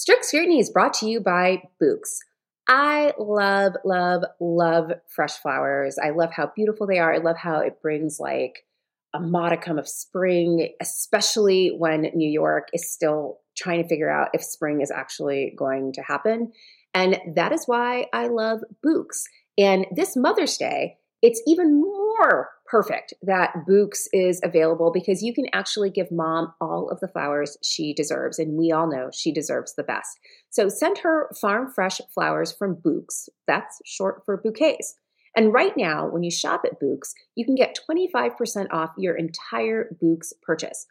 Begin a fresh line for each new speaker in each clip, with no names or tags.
Strict Scrutiny is brought to you by Bouqs. I love, love, love fresh flowers. I love how beautiful they are. I love how it brings like a modicum of spring, especially when New York is still trying to figure out if spring is actually going to happen. And that is why I love Bouqs. And this Mother's Day, it's even more perfect that Bouqs is available because you can actually give mom all of the flowers she deserves. And we all know she deserves the best. So send her farm fresh flowers from Bouqs. That's short for bouquets. And right now, when you shop at Bouqs, you can get 25% off your entire Bouqs purchase.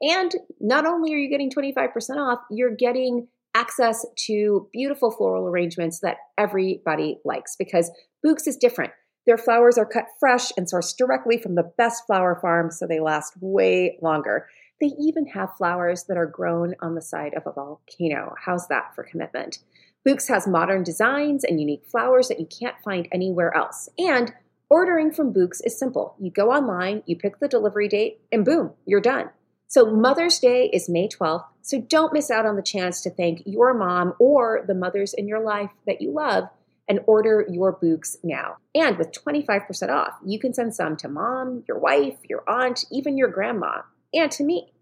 And not only are you getting 25% off, you're getting access to beautiful floral arrangements that everybody likes because Bouqs is different. Their flowers are cut fresh and sourced directly from the best flower farms, so they last way longer. They even have flowers that are grown on the side of a volcano. How's that for commitment? Bouqs has modern designs and unique flowers that you can't find anywhere else. And ordering from Bouqs is simple. You go online, you pick the delivery date, and boom, you're done. So Mother's Day is May 12th, so don't miss out on the chance to thank your mom or the mothers in your life that you love and order your Bouqs now. And with 25% off, you can send some to mom, your wife, your aunt, even your grandma, and to me.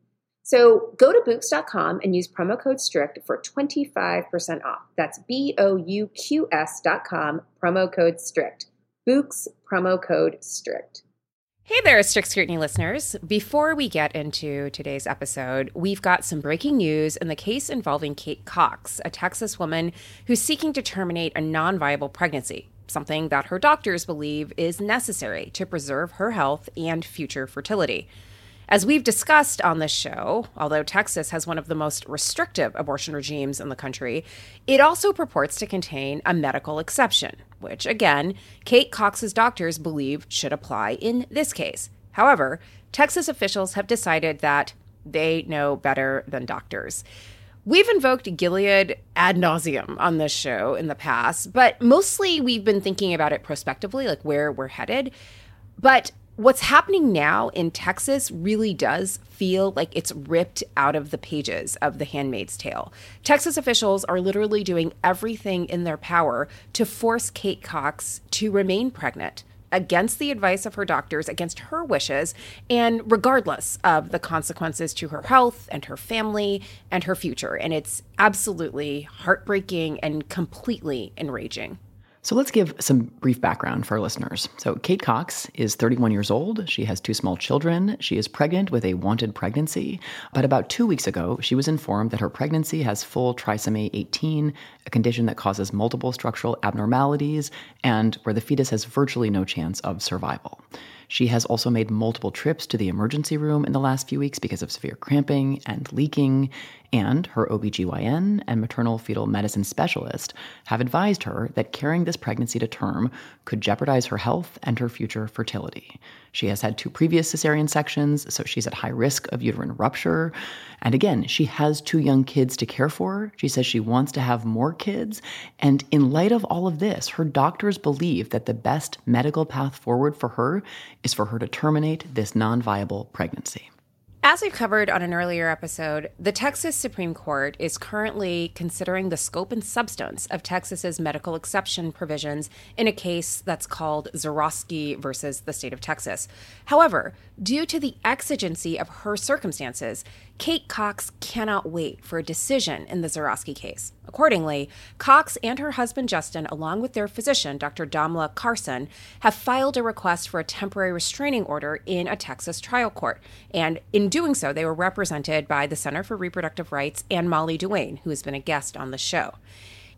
So go to Bouqs.com and use promo code STRICT for 25% off. That's B O U Q S.com, promo code STRICT. Bouqs, promo code STRICT.
Hey there, Strict Scrutiny listeners. Before we get into today's episode, we've got some breaking news in the case involving Kate Cox, a Texas woman who's seeking to terminate a non viable pregnancy, something that her doctors believe is necessary to preserve her health and future fertility. As we've discussed on this show, although Texas has one of the most restrictive abortion regimes in the country, it also purports to contain a medical exception, which, again, Kate Cox's doctors believe should apply in this case. However, Texas officials have decided that they know better than doctors. We've invoked Gilead ad nauseum on this show in the past, but mostly we've been thinking about it prospectively, like where we're headed. But what's happening now in Texas really does feel like it's ripped out of the pages of The Handmaid's Tale. Texas officials are literally doing everything in their power to force Kate Cox to remain pregnant against the advice of her doctors, against her wishes, and regardless of the consequences to her health and her family and her future. And it's absolutely heartbreaking and completely enraging.
So let's give some brief background for our listeners. So, Kate Cox is 31 years old. She has two small children. She is pregnant with a wanted pregnancy. But about two weeks ago, she was informed that her pregnancy has full trisomy 18, a condition that causes multiple structural abnormalities and where the fetus has virtually no chance of survival. She has also made multiple trips to the emergency room in the last few weeks because of severe cramping and leaking, and her OBGYN and maternal fetal medicine specialist have advised her that carrying this pregnancy to term could jeopardize her health and her future fertility. She has had two previous cesarean sections, so she's at high risk of uterine rupture. And again, she has two young kids to care for. She says she wants to have more kids. And in light of all of this, her doctors believe that the best medical path forward for her is for her to terminate this non viable pregnancy.
As we've covered on an earlier episode, the Texas Supreme Court is currently considering the scope and substance of Texas's medical exception provisions in a case that's called Zurawski versus the state of Texas. However, due to the exigency of her circumstances, Kate Cox cannot wait for a decision in the Zurawski case. Accordingly, Cox and her husband Justin, along with their physician, Dr. Damla Karsan, have filed a request for a temporary restraining order in a Texas trial court. And in doing so, they were represented by the Center for Reproductive Rights and Molly Duane, who has been a guest on the show.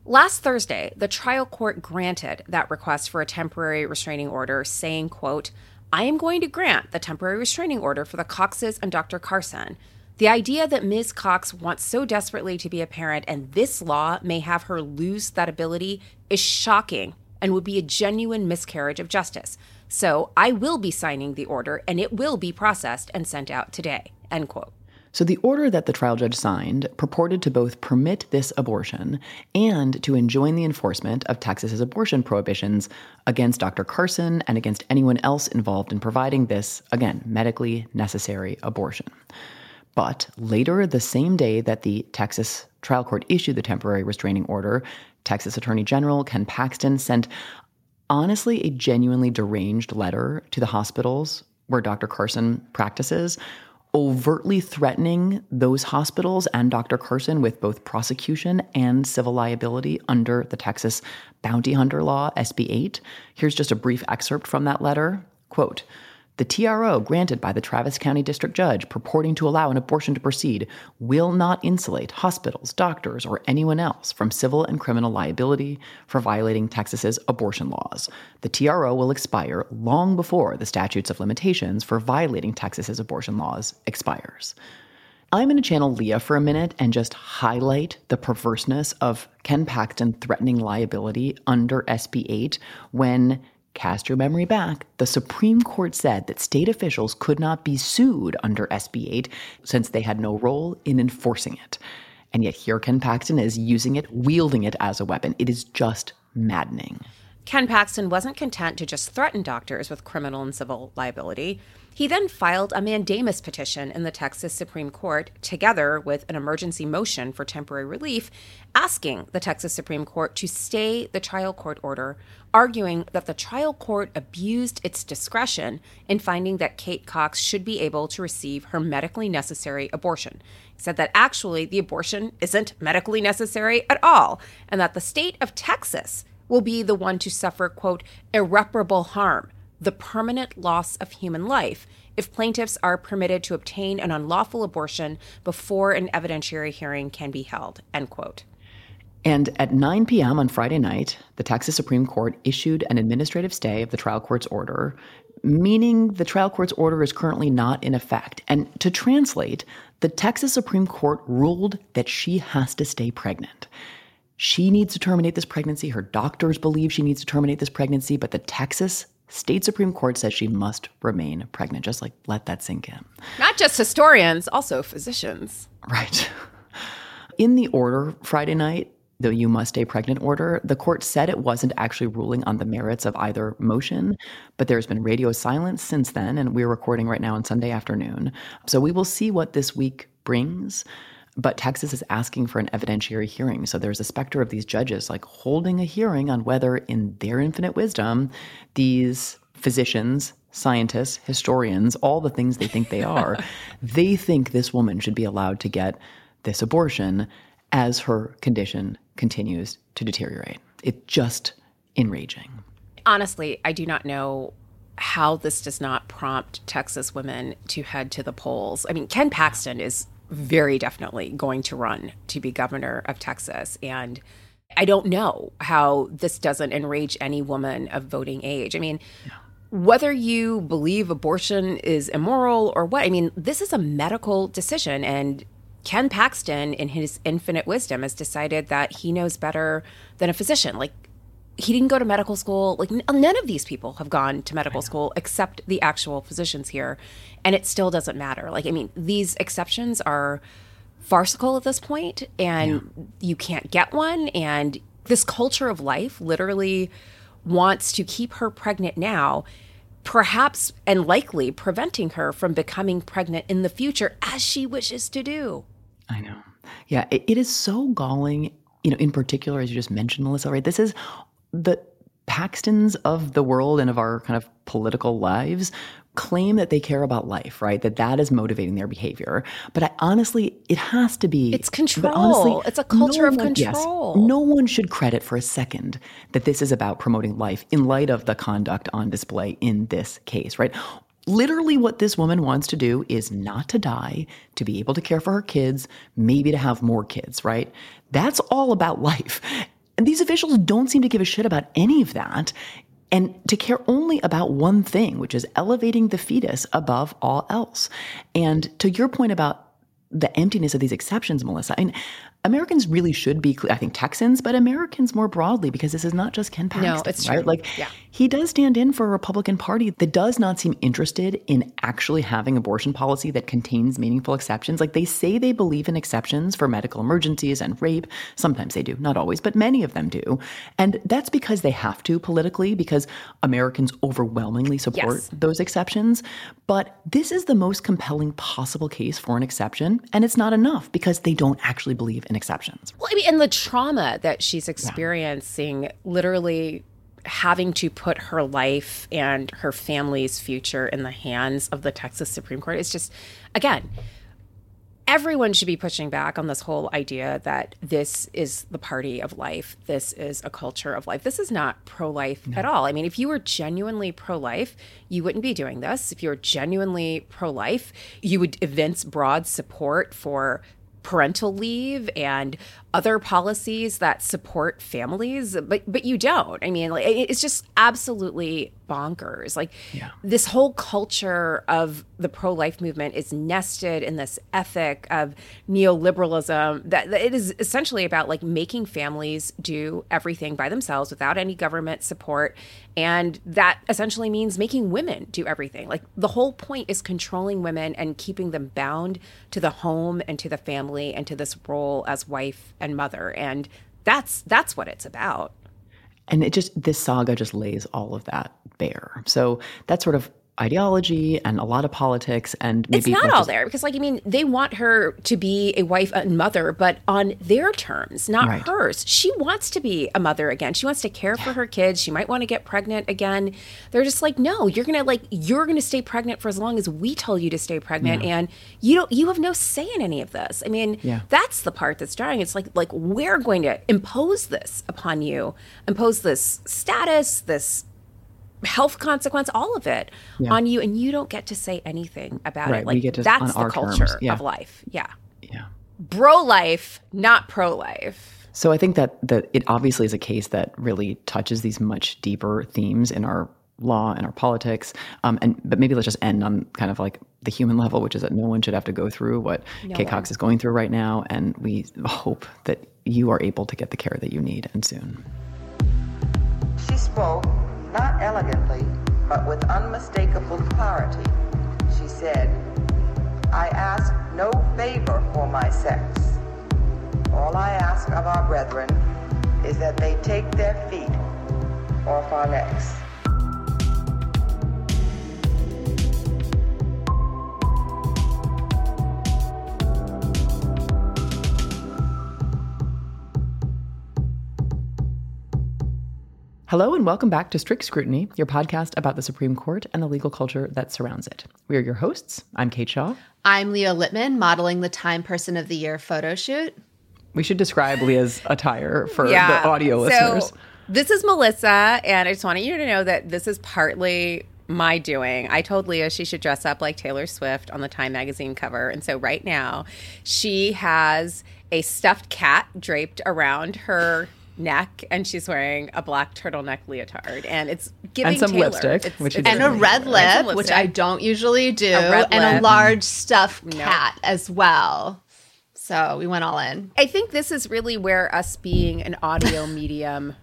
Last Thursday, the trial court granted that request for a temporary restraining order, saying, quote, I am going to grant the temporary restraining order for the Coxes and Dr. Karsan. The idea that Ms. Cox wants so desperately to be a parent and this law may have her lose that ability is shocking and would be a genuine miscarriage of justice. So I will be signing the order and it will be processed and sent out today. End quote.
So, the order that the trial judge signed purported to both permit this abortion and to enjoin the enforcement of Texas's abortion prohibitions against Dr. Karsan and against anyone else involved in providing this, again, medically necessary abortion. But later, the same day that the Texas trial court issued the temporary restraining order, Texas Attorney General Ken Paxton sent honestly a genuinely deranged letter to the hospitals where Dr. Karsan practices, overtly threatening those hospitals and Dr. Karsan with both prosecution and civil liability under the Texas bounty hunter law, SB 8. Here's just a brief excerpt from that letter. Quote, the TRO granted by the Travis County District Judge purporting to allow an abortion to proceed will not insulate hospitals, doctors, or anyone else from civil and criminal liability for violating Texas's abortion laws. The TRO will expire long before the statutes of limitations for violating Texas's abortion laws expires. I'm going to channel Leah for a minute and just highlight the perverseness of Ken Paxton threatening liability under SB 8 when Cast your memory back. The Supreme Court said that state officials could not be sued under SB 8 since they had no role in enforcing it. And yet here Ken Paxton is using it, wielding it as a weapon. It is just maddening.
Ken Paxton wasn't content to just threaten doctors with criminal and civil liability. He then filed a mandamus petition in the Texas Supreme Court, together with an emergency motion for temporary relief, asking the Texas Supreme Court to stay the trial court order, arguing that the trial court abused its discretion in finding that Kate Cox should be able to receive her medically necessary abortion. He said that actually the abortion isn't medically necessary at all, and that the state of Texas will be the one to suffer, quote, irreparable harm the permanent loss of human life if plaintiffs are permitted to obtain an unlawful abortion before an evidentiary hearing can be held end quote
and at 9 p.m. on Friday night, the Texas Supreme Court issued an administrative stay of the trial court's order, meaning the trial court's order is currently not in effect. And to translate, the Texas Supreme Court ruled that she has to stay pregnant. She needs to terminate this pregnancy. Her doctors believe she needs to terminate this pregnancy, but the Texas state Supreme Court says she must remain pregnant. Just like let that sink in.
Not just historians, also physicians.
Right. In the order Friday night, the you must stay pregnant order, the court said it wasn't actually ruling on the merits of either motion, but there's been radio silence since then, and we're recording right now on Sunday afternoon. So we will see what this week brings. But Texas is asking for an evidentiary hearing. So there's a specter of these judges like holding a hearing on whether, in their infinite wisdom, these physicians, scientists, historians, all the things they think they are, they think this woman should be allowed to get this abortion as her condition continues to deteriorate. It's just enraging.
Honestly, I do not know how this does not prompt Texas women to head to the polls. I mean, Ken Paxton is very definitely going to run to be governor of Texas. And I don't know how this doesn't enrage any woman of voting age. I mean, whether you believe abortion is immoral or what, I mean, this is a medical decision. And Ken Paxton, in his infinite wisdom, has decided that he knows better than a physician. Like, he didn't go to medical school. Like none of these people have gone to medical school except the actual physicians here, and it still doesn't matter. Like I mean, these exceptions are farcical at this point, and yeah. you can't get one. And this culture of life literally wants to keep her pregnant now, perhaps and likely preventing her from becoming pregnant in the future as she wishes to do.
I know. Yeah, it, it is so galling you know, in particular, as you just mentioned, Melissa, right? This is the Paxtons of the world and of our kind of political lives claim that they care about life, right? That that is motivating their behavior. But I, honestly, it has to be.
It's control. Honestly, it's a culture no of one, control.
Yes, no one should credit for a second that this is about promoting life in light of the conduct on display in this case, right? Literally, what this woman wants to do is not to die, to be able to care for her kids, maybe to have more kids, right? That's all about life. And these officials don't seem to give a shit about any of that and to care only about one thing, which is elevating the fetus above all else. And to your point about the emptiness of these exceptions, Melissa, I mean, Americans really should be, I think Texans, but Americans more broadly, because this is not just Ken Paxton.
No, it's
right?
true.
Like,
yeah.
He does stand in for a Republican Party that does not seem interested in actually having abortion policy that contains meaningful exceptions. Like, they say they believe in exceptions for medical emergencies and rape. Sometimes they do, not always, but many of them do. And that's because they have to politically, because Americans overwhelmingly support
Yes.
those exceptions. But this is the most compelling possible case for an exception. And it's not enough because they don't actually believe in exceptions.
Well, I mean, and the trauma that she's experiencing, literally having to put her life and her family's future in the hands of the Texas Supreme Court is just, again, everyone should be pushing back on this whole idea that this is the party of life. This is a culture of life. This is not pro life at all. I mean, if you were genuinely pro life, you wouldn't be doing this. If you were genuinely pro life, you would evince broad support for parental leave and other policies that support families but but you don't. I mean like it's just absolutely bonkers. Like this whole culture of the pro-life movement is nested in this ethic of neoliberalism that, that it is essentially about like making families do everything by themselves without any government support. And that essentially means making women do everything. Like the whole point is controlling women and keeping them bound to the home and to the family and to this role as wife and mother and that's that's what it's about
And it just, this saga just lays all of that bare. So that's sort of ideology and a lot of politics and maybe
it's not all
just-
there because like i mean they want her to be a wife and mother but on their terms not
Right.
hers. She wants to be a mother again. She wants to care for her kids. She might want to get pregnant again. They're just like no you're gonna like you're gonna stay pregnant for as long as we tell you to stay pregnant and you don't you have no say in any of this. I mean
Yeah.
that's the part that's jarring it's like like we're going to impose this upon you impose this status this health consequence all of it on you and you don't get to say anything about
Right,
it.
we
like
get to-
that's
on
the
our
culture
terms, yeah.
of life. Yeah.
Yeah.
bro life not pro life
So I think that that it obviously is a case that really touches these much deeper themes in our law and our politics. Um, and but maybe let's just end on kind of like the human level, which is that no one should have to go through what Kate Cox is going through right now, and we hope that you are able to get the care that you need and soon.
She spoke, not elegantly, but with unmistakable clarity. She said, I ask no favor for my sex. All I ask of our brethren is that they take their feet off our necks.
Hello and welcome back to Strict Scrutiny, your podcast about the Supreme Court and the legal culture that surrounds it. We are your hosts. I'm Kate Shaw.
I'm Leah Litman, modeling the Time Person of the Year photo shoot.
We should describe Leah's attire for the audio listeners.
so this is melissa and i just wanted you to know that this is partly my doing. I told Leah she should dress up like Taylor Swift on the Time magazine cover. And so right now, she has a stuffed cat draped around her neck and she's wearing a black turtleneck leotard and it's giving
And some
Taylor.
lipstick,
It's-
which
it's
and a
Amazing.
red
and
lip, which. I don't usually do,
A red
and a large stuffed cat as well. So we went all in.
I think this is really where us being an audio medium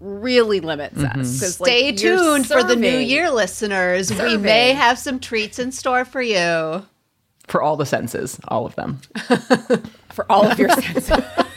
really limits mm-hmm. us. 'Cause, like,
Stay
you're
tuned for the new year, listeners. We may have some treats in store for you.
For all the senses, all of them.
for all of your senses.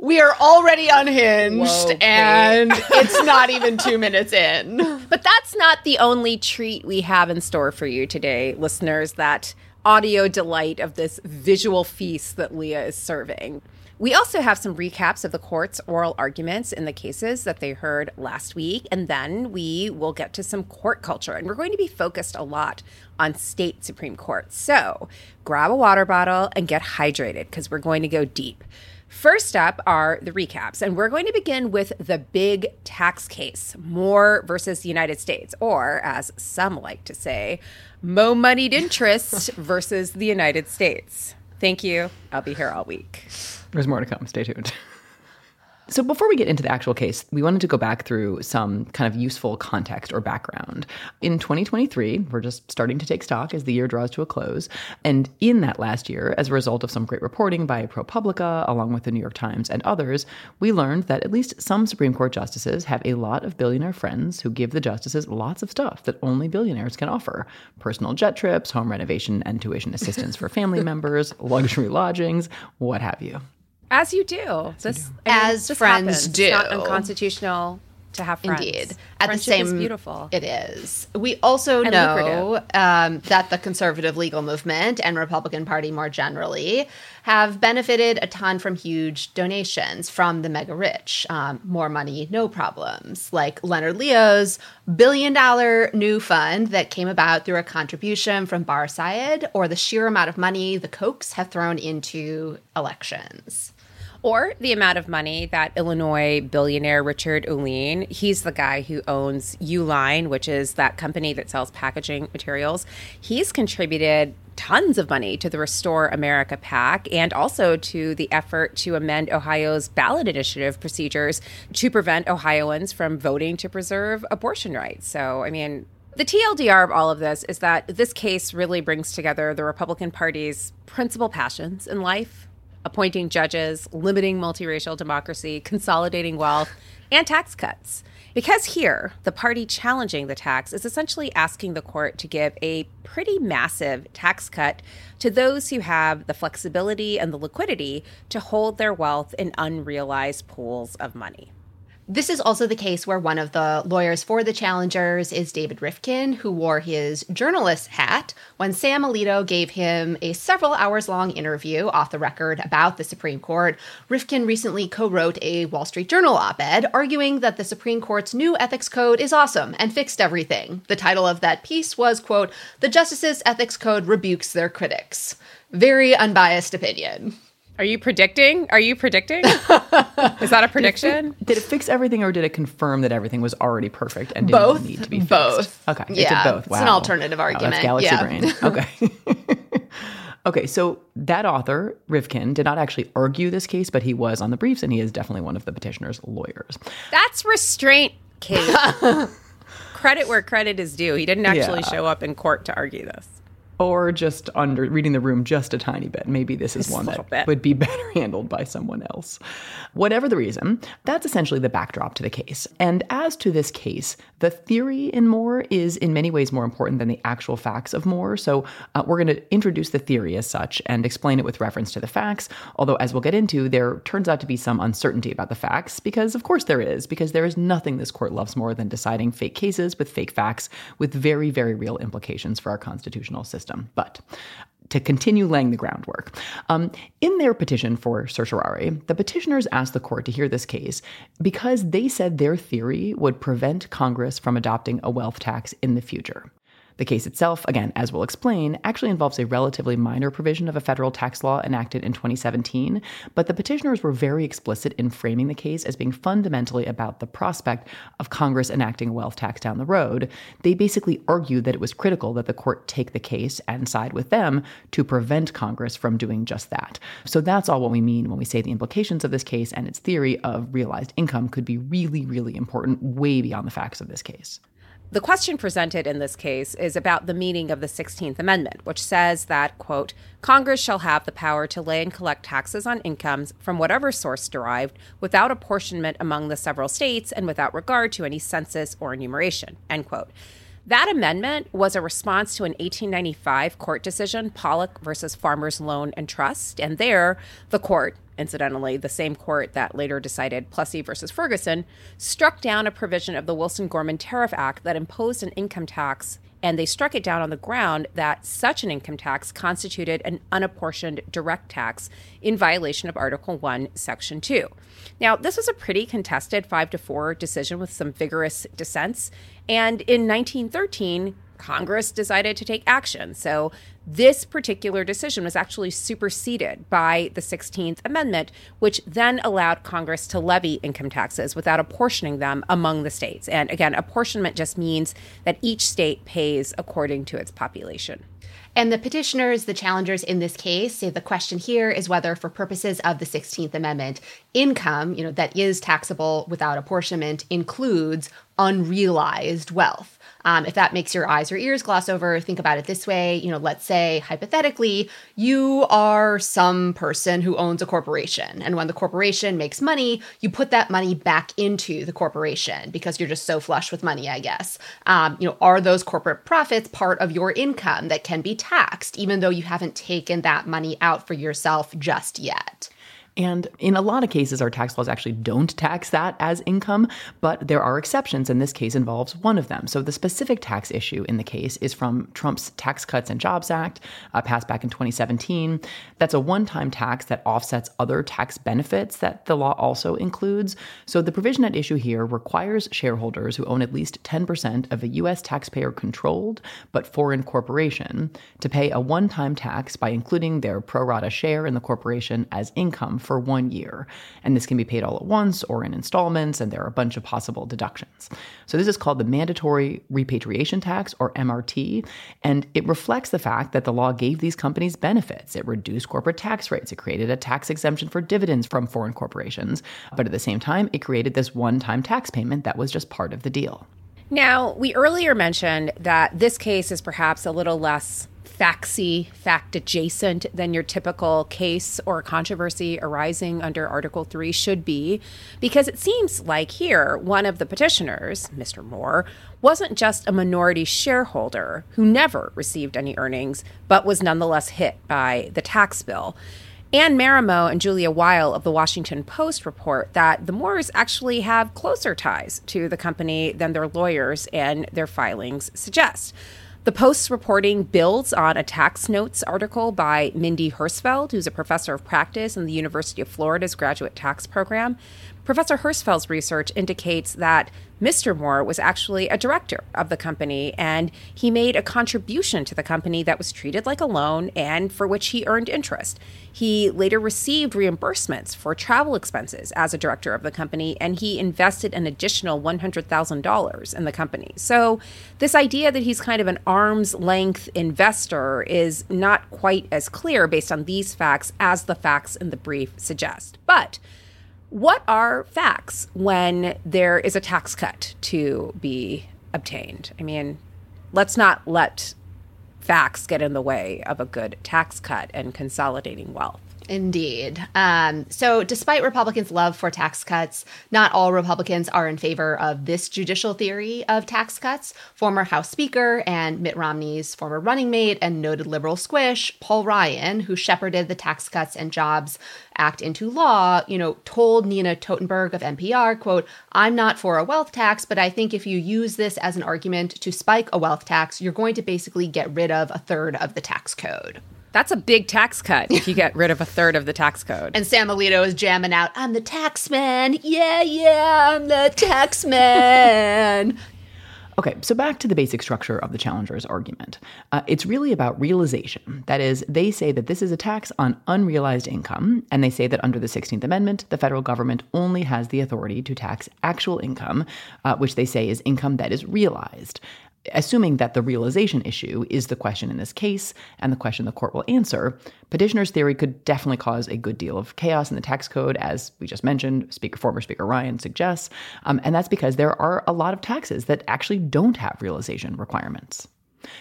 We are already unhinged,
Whoa,
and it's not even two minutes in.
But that's not the only treat we have in store for you today, listeners. That audio delight of this visual feast that Leah is serving. We also have some recaps of the court's oral arguments in the cases that they heard last week, and then we will get to some court culture. And we're going to be focused a lot on state Supreme Court. So grab a water bottle and get hydrated because we're going to go deep. First up are the recaps, and we're going to begin with the big tax case Moore versus the United States, or as some like to say, Mo moneyed interest versus the United States. Thank you. I'll be here all week.
There's more to come. Stay tuned. So, before we get into the actual case, we wanted to go back through some kind of useful context or background. In 2023, we're just starting to take stock as the year draws to a close. And in that last year, as a result of some great reporting by ProPublica, along with the New York Times and others, we learned that at least some Supreme Court justices have a lot of billionaire friends who give the justices lots of stuff that only billionaires can offer personal jet trips, home renovation and tuition assistance for family members, luxury lodgings, what have you.
As you do. This,
I mean, As this friends happens. do.
It's not unconstitutional to have friends.
Indeed. At
Friendship
the same
is beautiful.
It is. We also
And
know um, that the conservative legal movement and Republican Party more generally have benefited a ton from huge donations from the mega rich. Um, more money, no problems. Like Leonard Leo's billion dollar new fund that came about through a contribution from Barre Seid, or the sheer amount of money the Kochs have thrown into elections
or the amount of money that Illinois billionaire Richard Uihlein, he's the guy who owns Uline, which is that company that sells packaging materials. He's contributed tons of money to the Restore America PAC and also to the effort to amend Ohio's ballot initiative procedures to prevent Ohioans from voting to preserve abortion rights. So, I mean, the TLDR of all of this is that this case really brings together the Republican Party's principal passions in life appointing judges, limiting multiracial democracy, consolidating wealth, and tax cuts. Because here, the party challenging the tax is essentially asking the court to give a pretty massive tax cut to those who have the flexibility and the liquidity to hold their wealth in unrealized pools of money.
This is also the case where one of the lawyers for the challengers is David Rivkin, who wore his journalist hat when Sam Alito gave him a several hours long interview off the record about the Supreme Court. Rivkin recently co wrote a Wall Street Journal op ed arguing that the Supreme Court's new ethics code is awesome and fixed everything. The title of that piece was, quote, The Justices' Ethics Code Rebukes Their Critics. Very unbiased opinion.
Are you predicting? Are you predicting? Is that a prediction?
Did it, did it, fix everything, or did it confirm that everything was already perfect and
didn't
both? need to be fixed?
Both.
Okay.
Yeah.
It did both.
Wow. It's an alternative argument.
Galaxy
yeah.
brain. Okay. okay. So that author Rivkin did not actually argue this case, but he was on the briefs, and he is definitely one of the petitioner's lawyers.
That's restraint, Kate. credit where credit is due. He didn't actually yeah. show up in court to argue this
or just under reading the room just a tiny bit. Maybe this is
just
one that
bit.
would be better handled by someone else. Whatever the reason, that's essentially the backdrop to the case. And as to this case, the theory in Moore is in many ways more important than the actual facts of Moore. So uh, we're going to introduce the theory as such and explain it with reference to the facts. Although, as we'll get into, there turns out to be some uncertainty about the facts, because of course there is, because there is nothing this court loves more than deciding fake cases with fake facts with very, very real implications for our constitutional system system. But to continue laying the groundwork. Um, in their petition for certiorari, the petitioners asked the court to hear this case because they said their theory would prevent Congress from adopting a wealth tax in the future. The case itself, again, as we'll explain, actually involves a relatively minor provision of a federal tax law enacted in 2017, but the petitioners were very explicit in framing the case as being fundamentally about the prospect of Congress enacting a wealth tax down the road. They basically argued that it was critical that the court take the case and side with them to prevent Congress from doing just that. So that's all what we mean when we say the implications of this case and its theory of realized income could be really, really important, way beyond the facts of this case.
The question presented in this case is about the meaning of the 16th Amendment, which says that, quote, Congress shall have the power to lay and collect taxes on incomes from whatever source derived without apportionment among the several states and without regard to any census or enumeration, end quote. That amendment was a response to an 1895 court decision, Pollock versus Farmers Loan and Trust. And there, the court, incidentally, the same court that later decided Plessy versus Ferguson, struck down a provision of the Wilson Gorman Tariff Act that imposed an income tax. And they struck it down on the ground that such an income tax constituted an unapportioned direct tax in violation of Article 1, Section 2. Now, this was a pretty contested 5 to 4 decision with some vigorous dissents. And in 1913, Congress decided to take action. So this particular decision was actually superseded by the 16th Amendment, which then allowed Congress to levy income taxes without apportioning them among the states. And again, apportionment just means that each state pays according to its population.
And the petitioners, the challengers in this case, say the question here is whether, for purposes of the 16th Amendment, income, you know, that is taxable without apportionment includes unrealized wealth. Um, if that makes your eyes or ears gloss over, think about it this way. You know, let's say hypothetically, you are some person who owns a corporation. And when the corporation makes money, you put that money back into the corporation because you're just so flush with money, I guess. Um, you know, are those corporate profits part of your income that can be taxed, even though you haven't taken that money out for yourself just yet?
And in a lot of cases, our tax laws actually don't tax that as income, but there are exceptions, and this case involves one of them. So the specific tax issue in the case is from Trump's Tax Cuts and Jobs Act, uh, passed back in 2017. That's a one time tax that offsets other tax benefits that the law also includes. So the provision at issue here requires shareholders who own at least 10% of a U.S. taxpayer controlled but foreign corporation to pay a one time tax by including their pro rata share in the corporation as income for one year. And this can be paid all at once or in installments, and there are a bunch of possible deductions. So this is called the Mandatory Repatriation Tax, or MRT, and it reflects the fact that the law gave these companies benefits. It reduced corporate tax rates, it created a tax exemption for dividends from foreign corporations, but at the same time, it created this one time tax payment that was just part of the deal.
Now, we earlier mentioned that this case is perhaps a little less factsy, fact adjacent than your typical case or controversy arising under Article 3 should be, because it seems like here one of the petitioners, Mr. Moore, wasn't just a minority shareholder who never received any earnings, but was nonetheless hit by the tax bill. Ann Marimow and Julia Weil of the Washington Post report that the Moores actually have closer ties to the company than their lawyers and their filings suggest. The Post's reporting builds on a tax notes article by Mindy Herzfeld, who's a professor of practice in the University of Florida's graduate tax program. Professor Hirschfeld's research indicates that Mr. Moore was actually a director of the company and he made a contribution to the company that was treated like a loan and for which he earned interest. He later received reimbursements for travel expenses as a director of the company and he invested an additional $100,000 in the company. So, this idea that he's kind of an arm's length investor is not quite as clear based on these facts as the facts in the brief suggest. But what are facts when there is a tax cut to be obtained? I mean, let's not let facts get in the way of a good tax cut and consolidating wealth.
Indeed. Um, so, despite Republicans' love for tax cuts, not all Republicans are in favor of this judicial theory of tax cuts. Former House Speaker and Mitt Romney's former running mate and noted liberal squish, Paul Ryan, who shepherded the Tax Cuts and Jobs Act into law, you know, told Nina Totenberg of NPR, quote, I'm not for a wealth tax, but I think if you use this as an argument to spike a wealth tax, you're going to basically get rid of a third of the tax code.
That's a big tax cut if you get rid of a third of the tax code.
And Sam Alito is jamming out, I'm the tax man. Yeah, yeah, I'm the tax man.
Okay, so back to the basic structure of the challenger's argument. Uh, it's really about realization. That is, they say that this is a tax on unrealized income, and they say that under the 16th Amendment, the federal government only has the authority to tax actual income, uh, which they say is income that is realized assuming that the realization issue is the question in this case and the question the court will answer, petitioner's theory could definitely cause a good deal of chaos in the tax code, as we just mentioned, Speaker, former Speaker Ryan suggests. Um, and that's because there are a lot of taxes that actually don't have realization requirements.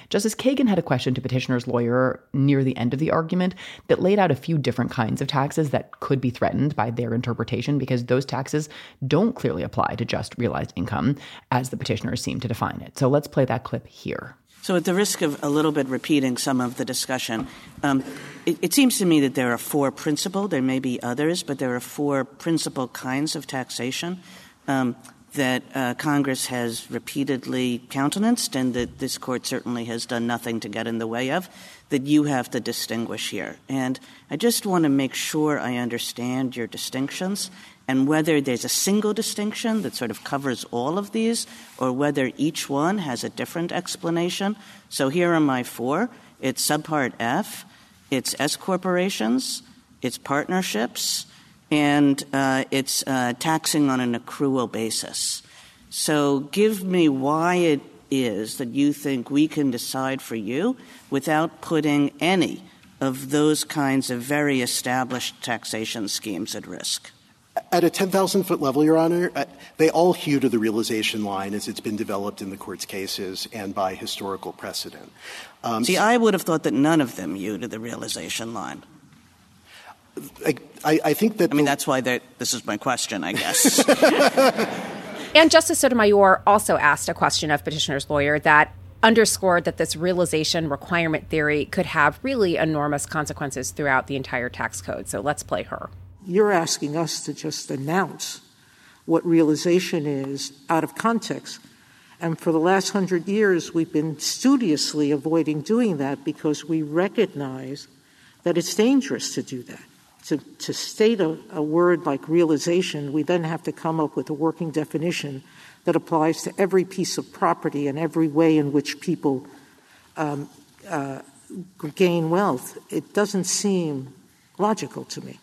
Justice Kagan had a question to petitioner's lawyer near the end of the argument that laid out a few different kinds of taxes that could be threatened by their interpretation because those taxes don't clearly apply to just realized income as the petitioners seem to define it. So let's play that clip here.
So, at the risk of a little bit repeating some of the discussion, um, it, it, seems to me that there are four principal, there may be others, but there are four principal kinds of taxation. Um, that uh, Congress has repeatedly countenanced and that this court certainly has done nothing to get in the way of, that you have to distinguish here. And I just want to make sure I understand your distinctions and whether there's a single distinction that sort of covers all of these or whether each one has a different explanation. So here are my four. It's subpart F, it's S corporations, it's partnerships, and uh, it's uh, taxing on an accrual basis. So give me why it is that you think we can decide for you without putting any of those kinds of very established taxation schemes at risk?
At a 10,000 foot level, Your Honor, uh, they all hew to the realization line as it's been developed in the court's cases and by historical precedent.
Um, See, I would have thought that none of them hew to the realization line.
I, I, I think that.
I mean, that's why this is my question, I guess.
and Justice Sotomayor also asked a question of petitioner's lawyer that underscored that this realization requirement theory could have really enormous consequences throughout the entire tax code. So let's play her.
You're asking us to just announce what realization is out of context. And for the last hundred years, we've been studiously avoiding doing that because we recognize that it's dangerous to do that. To, to state a, a word like realization, we then have to come up with a working definition that applies to every piece of property and every way in which people um, uh, gain wealth. It doesn't seem logical to me.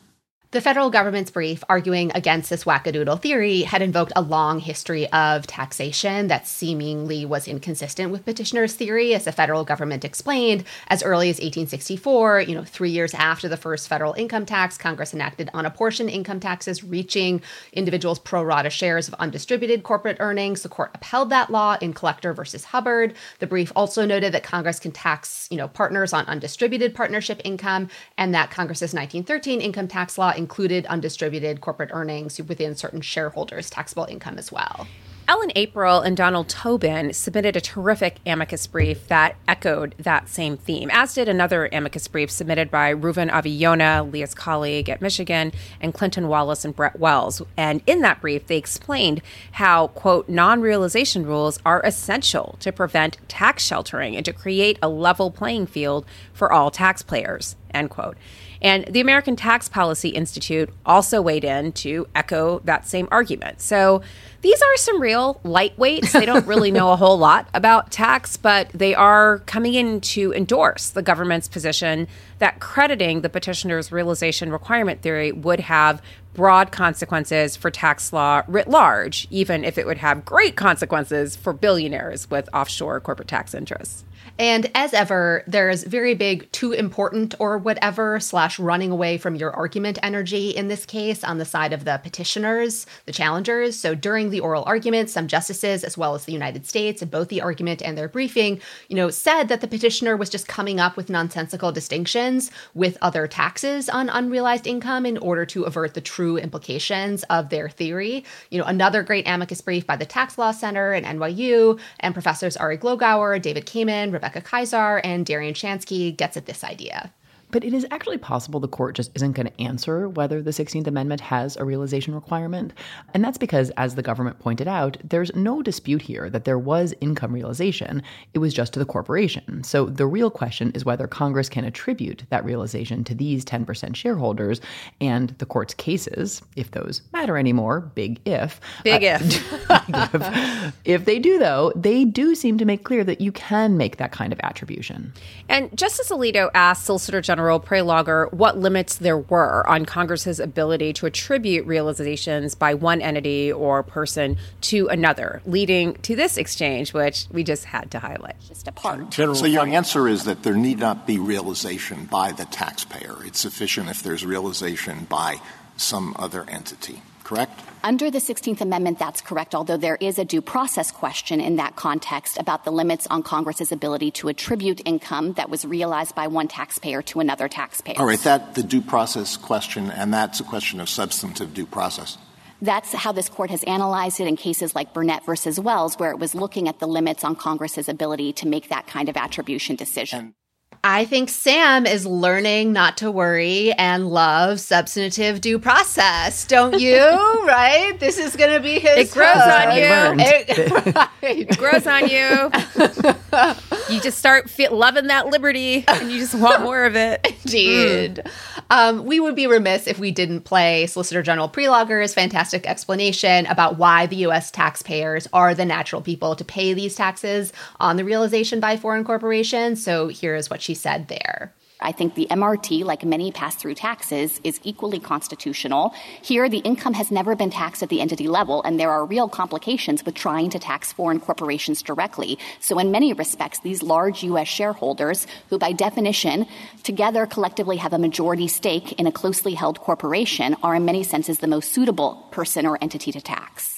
The federal government's brief arguing against this wackadoodle theory had invoked a long history of taxation that seemingly was inconsistent with petitioner's theory, as the federal government explained. As early as 1864, you know, three years after the first federal income tax, Congress enacted unapportioned income taxes reaching individuals' pro rata shares of undistributed corporate earnings. The court upheld that law in Collector versus Hubbard. The brief also noted that Congress can tax, you know, partners on undistributed partnership income, and that Congress's 1913 income tax law included undistributed corporate earnings within certain shareholders' taxable income as well.
Ellen Aprill and Donald Tobin submitted a terrific amicus brief that echoed that same theme, as did another amicus brief submitted by Reuven Avi-Yonah, Leah's colleague at Michigan, and Clinton Wallace and Brett Wells. And in that brief, they explained how, quote, non realization rules are essential to prevent tax sheltering and to create a level playing field for all taxpayers, end quote. And the American Tax Policy Institute also weighed in to echo that same argument. So these are some real lightweights. They don't really know a whole lot about tax, but they are coming in to endorse the government's position that crediting the petitioner's realization requirement theory would have broad consequences for tax law writ large, even if it would have great consequences for billionaires with offshore corporate tax interests.
And as ever, there's very big too important or whatever slash running away from your argument energy in this case on the side of the petitioners, the challengers. So during the oral argument, some justices, as well as the United States, in both the argument and their briefing, you know, said that the petitioner was just coming up with nonsensical distinctions with other taxes on unrealized income in order to avert the true implications of their theory. You know, another great amicus brief by the Tax Law Center and NYU and professors Ari Glogower, David Kamin, Rebecca Kysar and Darien Shanske gets at this idea.
But it is actually possible the court just isn't going to answer whether the 16th Amendment has a realization requirement. And that's because, as the government pointed out, there's no dispute here that there was income realization. It was just to the corporation. So the real question is whether Congress can attribute that realization to these 10% shareholders. And the court's cases, if those matter anymore, big if.
Big uh, if.
if. If they do, though, they do seem to make clear that you can make that kind of attribution.
And Justice Alito asked Solicitor General General Prelogar what limits there were on Congress's ability to attribute realizations by one entity or person to another, leading to this exchange, which we just had to highlight.
Just a part. General so your answer is that there need not be realization by the taxpayer. It's sufficient if there's realization by some other entity correct?
Under the 16th Amendment, that's correct, although there is a due process question in that context about the limits on Congress's ability to attribute income that was realized by one taxpayer to another taxpayer.
All right, that the due process question, and that's a question of substantive due process.
That's how this court has analyzed it in cases like Burnet versus Wells, where it was looking at the limits on Congress's ability to make that kind of attribution decision. And
I think Sam is learning not to worry and love substantive due process. Don't you? right? This is going to be his.
It grows on you. It, right. it, grows on you. you just start loving that liberty, and you just want more of it.
Indeed. Mm. Um, we would be remiss if we didn't play Solicitor General Prelogar's fantastic explanation about why the U.S. taxpayers are the natural people to pay these taxes on the realization by foreign corporations. So here is what she said there.
I think the MRT, like many pass through taxes, is equally constitutional. Here, the income has never been taxed at the entity level, and there are real complications with trying to tax foreign corporations directly. So, in many respects, these large U.S. shareholders, who by definition together collectively have a majority stake in a closely held corporation, are in many senses the most suitable person or entity to tax.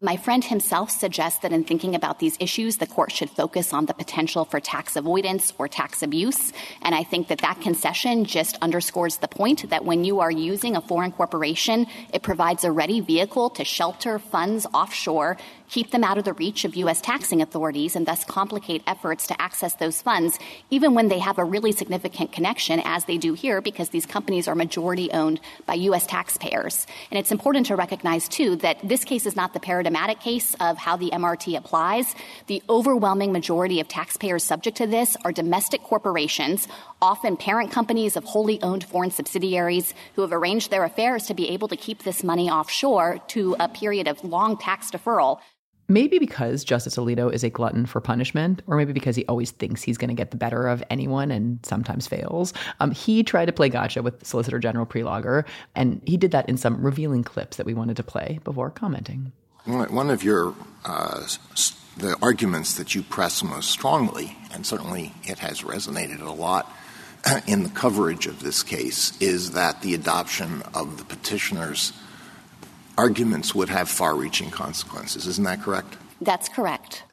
My friend himself suggests that in thinking about these issues, the court should focus on the potential for tax avoidance or tax abuse. And I think that that concession just underscores the point that when you are using a foreign corporation, it provides a ready vehicle to shelter funds offshore keep them out of the reach of U.S. taxing authorities and thus complicate efforts to access those funds, even when they have a really significant connection, as they do here, because these companies are majority owned by U.S. taxpayers. And it's important to recognize, too, that this case is not the paradigmatic case of how the MRT applies. The overwhelming majority of taxpayers subject to this are domestic corporations, often parent companies of wholly owned foreign subsidiaries who have arranged their affairs to be able to keep this money offshore to a period of long tax deferral.
Maybe because Justice Alito is a glutton for punishment, or maybe because he always thinks he's going to get the better of anyone and sometimes fails. Um, he tried to play gotcha with Solicitor General Prelogar, and he did that in some revealing clips that we wanted to play before commenting.
One of your uh, the arguments that you press most strongly, and certainly it has resonated a lot in the coverage of this case, is that the adoption of the petitioner's arguments would have far reaching consequences. Isn't that correct?
That's correct.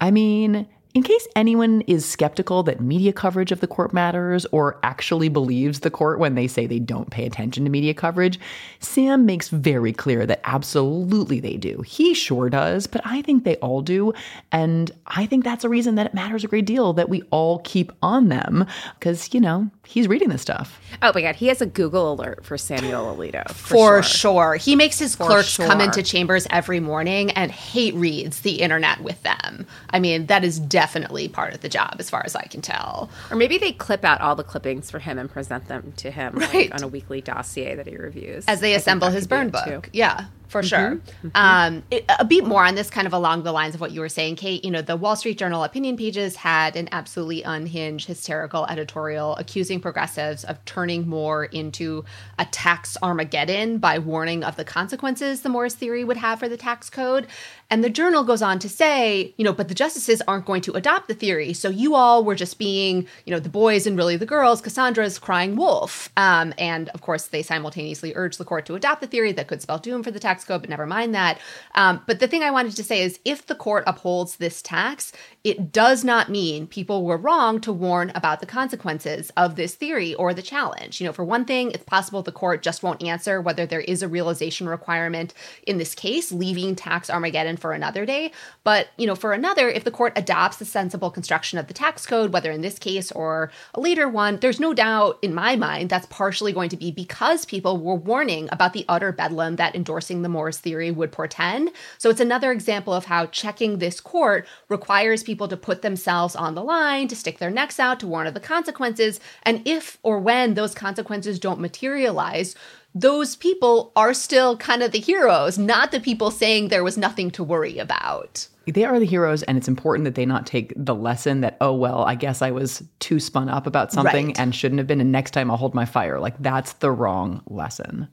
I mean, in case anyone is skeptical that media coverage of the court matters or actually believes the court when they say they don't pay attention to media coverage, Sam makes very clear that absolutely they do. He sure does, but I think they all do. And I think that's a reason that it matters a great deal that we all keep on them because, you know, he's reading this stuff.
Oh my God. He has a Google alert for Samuel Alito.
For, for sure. sure. He makes his for clerks sure. come into chambers every morning and hate reads the internet with them. I mean, that is definitely definitely part of the job, as far as I can tell.
Or maybe they clip out all the clippings for him and present them to him right. like, on a weekly dossier that he reviews
as they I assemble his burn book. Too. Yeah, for mm-hmm. sure. Mm-hmm. Um, it, a beat more on this, kind of along the lines of what you were saying, Kate. You know, the Wall Street Journal opinion pages had an absolutely unhinged, hysterical editorial accusing progressives of turning Moore into a tax Armageddon by warning of the consequences the Moore's theory would have for the tax code. And the journal goes on to say, you know, but the justices aren't going to adopt the theory. So you all were just being, you know, the boys and really the girls, Cassandra's crying wolf. Um, and of course, they simultaneously urged the court to adopt the theory that could spell doom for the tax code, but never mind that. Um, but the thing I wanted to say is if the court upholds this tax, it does not mean people were wrong to warn about the consequences of this theory or the challenge. You know, for one thing, it's possible the court just won't answer whether there is a realization requirement in this case, leaving tax Armageddon for another day. But, you know, for another, if the court adopts the sensible construction of the tax code, whether in this case or a later one, there's no doubt in my mind that's partially going to be because people were warning about the utter bedlam that endorsing the Moore's theory would portend. So it's another example of how checking this court requires people to put themselves on the line, to stick their necks out, to warn of the consequences. And if or when those consequences don't materialize, those people are still kind of the heroes, not the people saying there was nothing to worry about.
They are the heroes, and it's important that they not take the lesson that, oh, well, I guess I was too spun up about something right. and shouldn't have been, and next time I'll hold my fire. Like, that's the wrong lesson.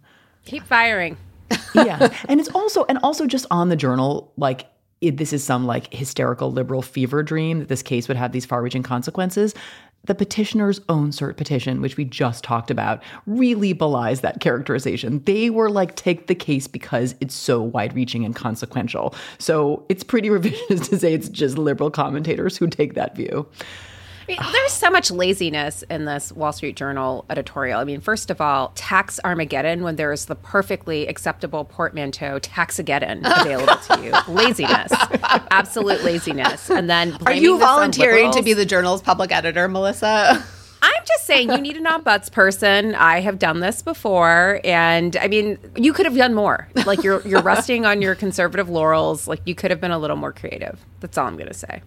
Keep firing.
yeah. And it's also, and also just on the journal, like, it, this is some like hysterical liberal fever dream that this case would have these far reaching consequences. The petitioner's own cert petition, which we just talked about, really belies that characterization. They were like, take the case because it's so wide reaching and consequential. So it's pretty revisionist to say it's just liberal commentators who take that view
mean, there's so much laziness in this Wall Street Journal editorial. I mean, first of all, tax Armageddon when there's the perfectly acceptable portmanteau taxageddon available to you. laziness, absolute laziness. And then
are you volunteering to be the journal's public editor, Melissa?
I'm just saying you need an ombuds person. I have done this before, and I mean, you could have done more. Like you're you're resting on your conservative laurels. Like you could have been a little more creative. That's all I'm going to say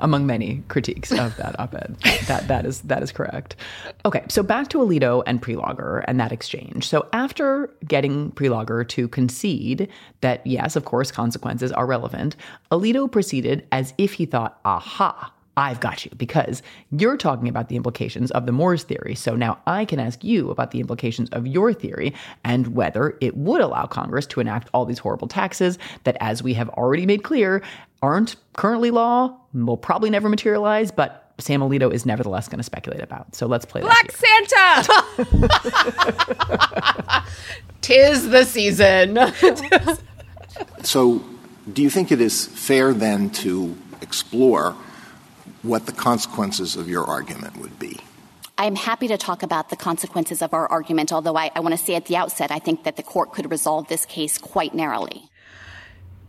among many critiques of that op-ed. that that is that is correct. Okay, so back to Alito and Prelogar and that exchange. So after getting Prelogar to concede that yes, of course, consequences are relevant, Alito proceeded as if he thought, aha, I've got you because you're talking about the implications of the Moore's theory. So now I can ask you about the implications of your theory and whether it would allow Congress to enact all these horrible taxes that, as we have already made clear, aren't currently law, will probably never materialize, but Sam Alito is nevertheless going to speculate about. So let's play
Black
Santa! Tis the season.
so, do you think it is fair then to explore what the consequences of your argument would be?
I'm happy to talk about the consequences of our argument, although I, I want to say at the outset, I think that the court could resolve this case quite narrowly.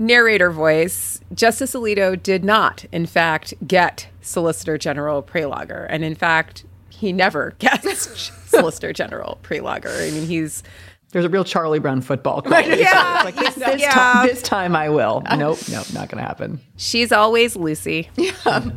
Narrator voice Justice Alito did not, in fact, get Solicitor General Prelogar. And in fact, he never gets Solicitor General Prelogar. I mean, he's
there's a real Charlie Brown football quality.
Yeah,
like this, this, yeah. Time, this, time, I will. Nope, nope, not going to happen.
She's always Lucy.
Yeah.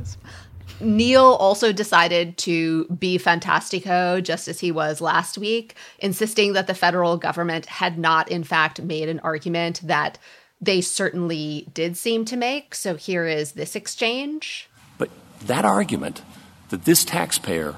Neil also decided to be fantastico just as he was last week, insisting that the federal government had not, in fact, made an argument that they certainly did seem to make. So here is this exchange.
But that argument that this taxpayer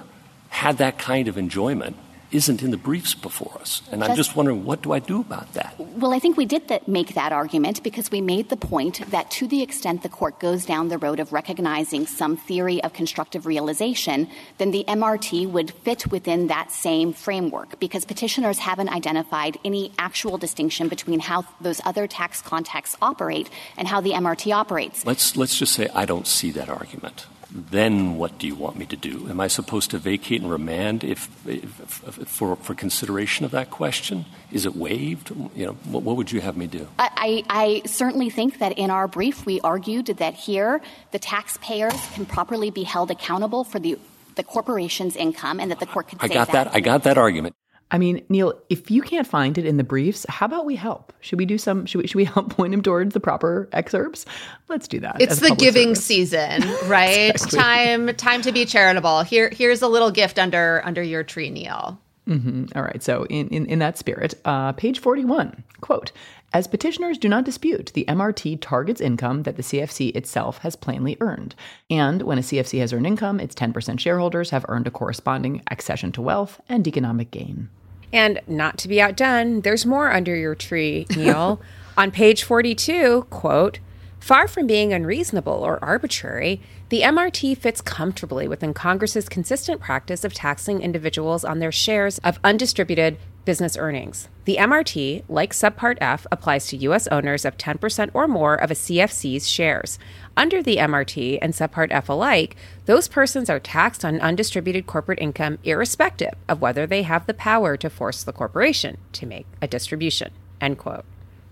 had that kind of enjoyment isn't in the briefs before us. And I'm just wondering, what do I do about that?
Well, I think we did that, make that argument because we made the point that to the extent the court goes down the road of recognizing some theory of constructive realization, then the MRT would fit within that same framework because petitioners haven't identified any actual distinction between how those other tax contexts operate and how the MRT operates.
Let's, let's just say I don't see that argument then what do you want me to do? Am I supposed to vacate and remand if, if, if, for, for consideration of that question? Is it waived? You know, what, what would you have me do?
I, I, certainly think that in our brief we argued that here the taxpayers can properly be held accountable for the the corporation's income and that the court could
I got
that.
that. I got that argument.
I mean, Neil, if you can't find it in the briefs, how about we help? Should we do some? Should we, should we help point him towards the proper excerpts? Let's do that.
It's the giving service. season, right? exactly. Time time to be charitable. Here here's a little gift under under your tree, Neil.
Mm-hmm. All right. So in in, in that spirit, uh, page forty one quote. As petitioners do not dispute, the MRT targets income that the CFC itself has plainly earned. And when a CFC has earned income, its 10% shareholders have earned a corresponding accession to wealth and economic gain.
And not to be outdone, there's more under your tree, Neil. On page 42, quote, Far from being unreasonable or arbitrary, the MRT fits comfortably within Congress's consistent practice of taxing individuals on their shares of undistributed business earnings. The MRT, like Subpart F, applies to U.S. owners of 10% or more of a CFC's shares. Under the MRT and Subpart F alike, those persons are taxed on undistributed corporate income irrespective of whether they have the power to force the corporation to make a distribution. End quote.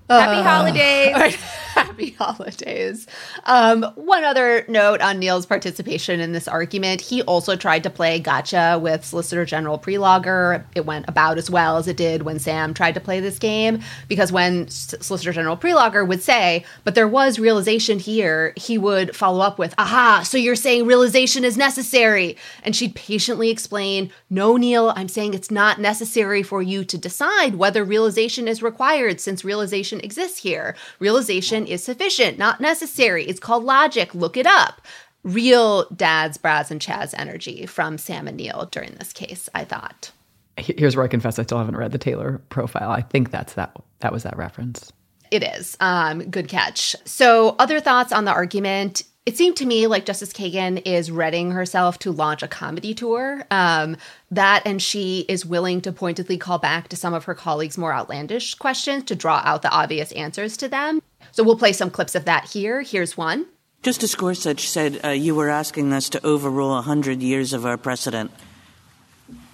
Happy uh, holidays.
happy holidays. Um, one other note on Neil's participation in this argument. He also tried to play gotcha with Solicitor General Prelogar. It went about as well as it did when Sam tried to play this game, because when Solicitor General Prelogar would say, but there was realization here, he would follow up with, aha, so you're saying realization is necessary. And she'd patiently explain, no, Neil, I'm saying it's not necessary for you to decide whether realization is required since realization realization exists here. Realization is sufficient, not necessary. It's called logic. Look it up. Real dads, Brads, and Chaz energy from Sam and Neil during this case, I thought.
Here's where I confess I still haven't read the Taylor profile. I think that's that that was that reference.
It is. Um, good catch. So, other thoughts on the argument it seemed to me like Justice Kagan is readying herself to launch a comedy tour. Um, that and she is willing to pointedly call back to some of her colleagues' more outlandish questions to draw out the obvious answers to them. So we'll play some clips of that here. Here's one.
Justice Gorsuch said uh, you were asking us to overrule 100 years of our precedent.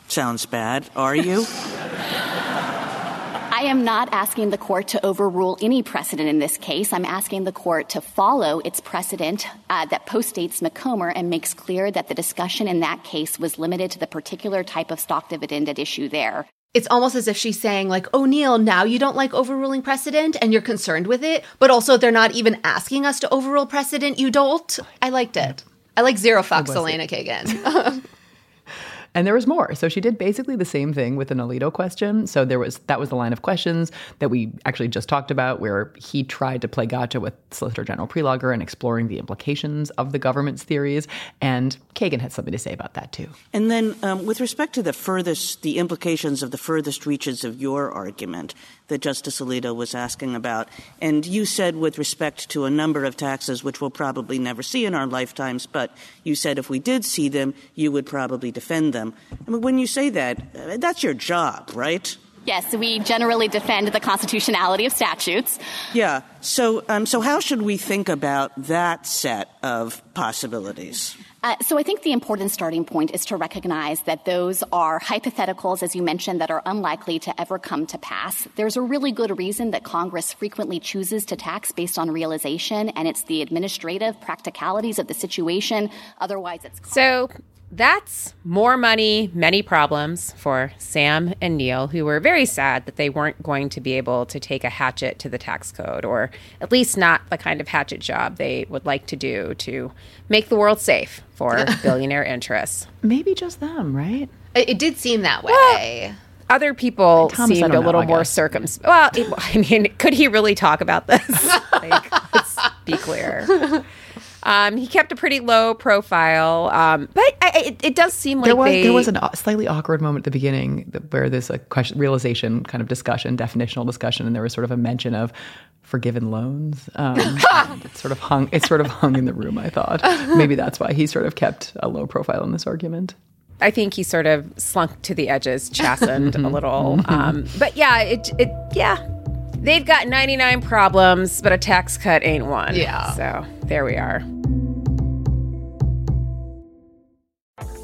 Sounds bad. Are you?
I am not asking the court to overrule any precedent in this case. I'm asking the court to follow its precedent uh, that postdates Macomber and makes clear that the discussion in that case was limited to the particular type of stock dividend at issue there.
It's almost as if she's saying, like, O'Neill, now you don't like overruling precedent and you're concerned with it, but also they're not even asking us to overrule precedent. You don't. I liked it. I like zero fucks, Elena Kagan.
And there was more. So she did basically the same thing with an Alito question. So there was that was the line of questions that we actually just talked about, where he tried to play gotcha with Solicitor General Prelogar and exploring the implications of the government's theories. And Kagan had something to say about that too.
And then, um, with respect to the furthest, the implications of the furthest reaches of your argument that Justice Alito was asking about, and you said with respect to a number of taxes which we'll probably never see in our lifetimes, but you said if we did see them, you would probably defend them. I mean, when you say that, uh, that's your job, right?
Yes, we generally defend the constitutionality of statutes.
Yeah. So, um, so how should we think about that set of possibilities?
Uh, so I think the important starting point is to recognize that those are hypotheticals, as you mentioned, that are unlikely to ever come to pass. There's a really good reason that Congress frequently chooses to tax based on realization, and it's the administrative practicalities of the situation. Otherwise, it's
so that's more money, many problems for Sam and Neil, who were very sad that they weren't going to be able to take a hatchet to the tax code, or at least not the kind of hatchet job they would like to do to make the world safe for billionaire interests.
Maybe just them, right?
It, it did seem that way.
Well, other people
Thomas,
seemed a
know,
little more circumspect. Well, it, I mean, could he really talk about this? like, let's be clear. Um, he kept a pretty low profile, um, but I, it, it, does seem like
there was
they,
there was a slightly awkward moment at the beginning where there's a question, realization kind of discussion, definitional discussion, and there was sort of a mention of forgiven loans. Um, it sort of hung. It sort of hung in the room. I thought maybe that's why he sort of kept a low profile in this argument.
I think he sort of slunk to the edges, chastened a little. Um, but yeah, it, it yeah, they've got 99 problems, but a tax cut ain't one.
Yeah.
So there we are.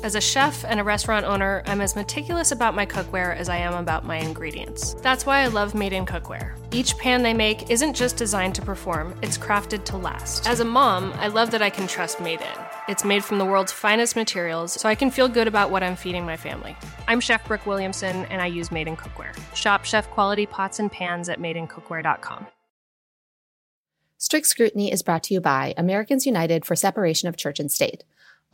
As a chef and a restaurant owner, I'm as meticulous about my cookware as I am about my ingredients. That's why I love Made in Cookware. Each pan they make isn't just designed to perform, it's crafted to last. As a mom, I love that I can trust Made in. It's made from the world's finest materials, so I can feel good about what I'm feeding my family. I'm Chef Brooke Williamson, and I use Made in Cookware. Shop chef quality pots and pans at madeincookware.com.
Strict Scrutiny is brought to you by Americans United for Separation of Church and State.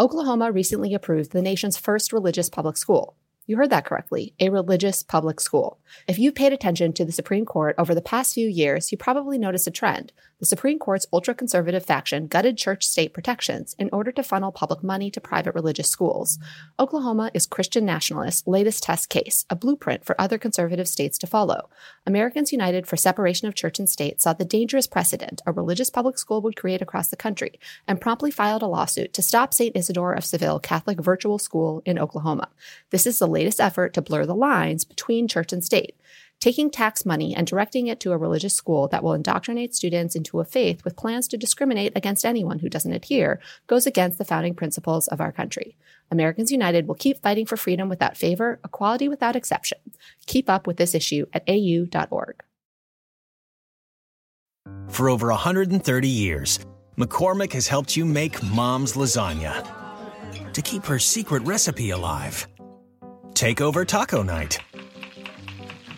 Oklahoma recently approved the nation's first religious public school. You heard that correctly, a religious public school. If you've paid attention to the Supreme Court over the past few years, you probably noticed a trend. The Supreme Court's ultra conservative faction gutted church state protections in order to funnel public money to private religious schools. Oklahoma is Christian nationalists' latest test case, a blueprint for other conservative states to follow. Americans United for Separation of Church and State saw the dangerous precedent a religious public school would create across the country and promptly filed a lawsuit to stop St. Isidore of Seville Catholic Virtual School in Oklahoma. This is the latest effort to blur the lines between church and state taking tax money and directing it to a religious school that will indoctrinate students into a faith with plans to discriminate against anyone who doesn't adhere goes against the founding principles of our country. Americans United will keep fighting for freedom without favor, equality without exception. Keep up with this issue at au.org.
For over 130 years, McCormick has helped you make mom's lasagna to keep her secret recipe alive. Take over taco night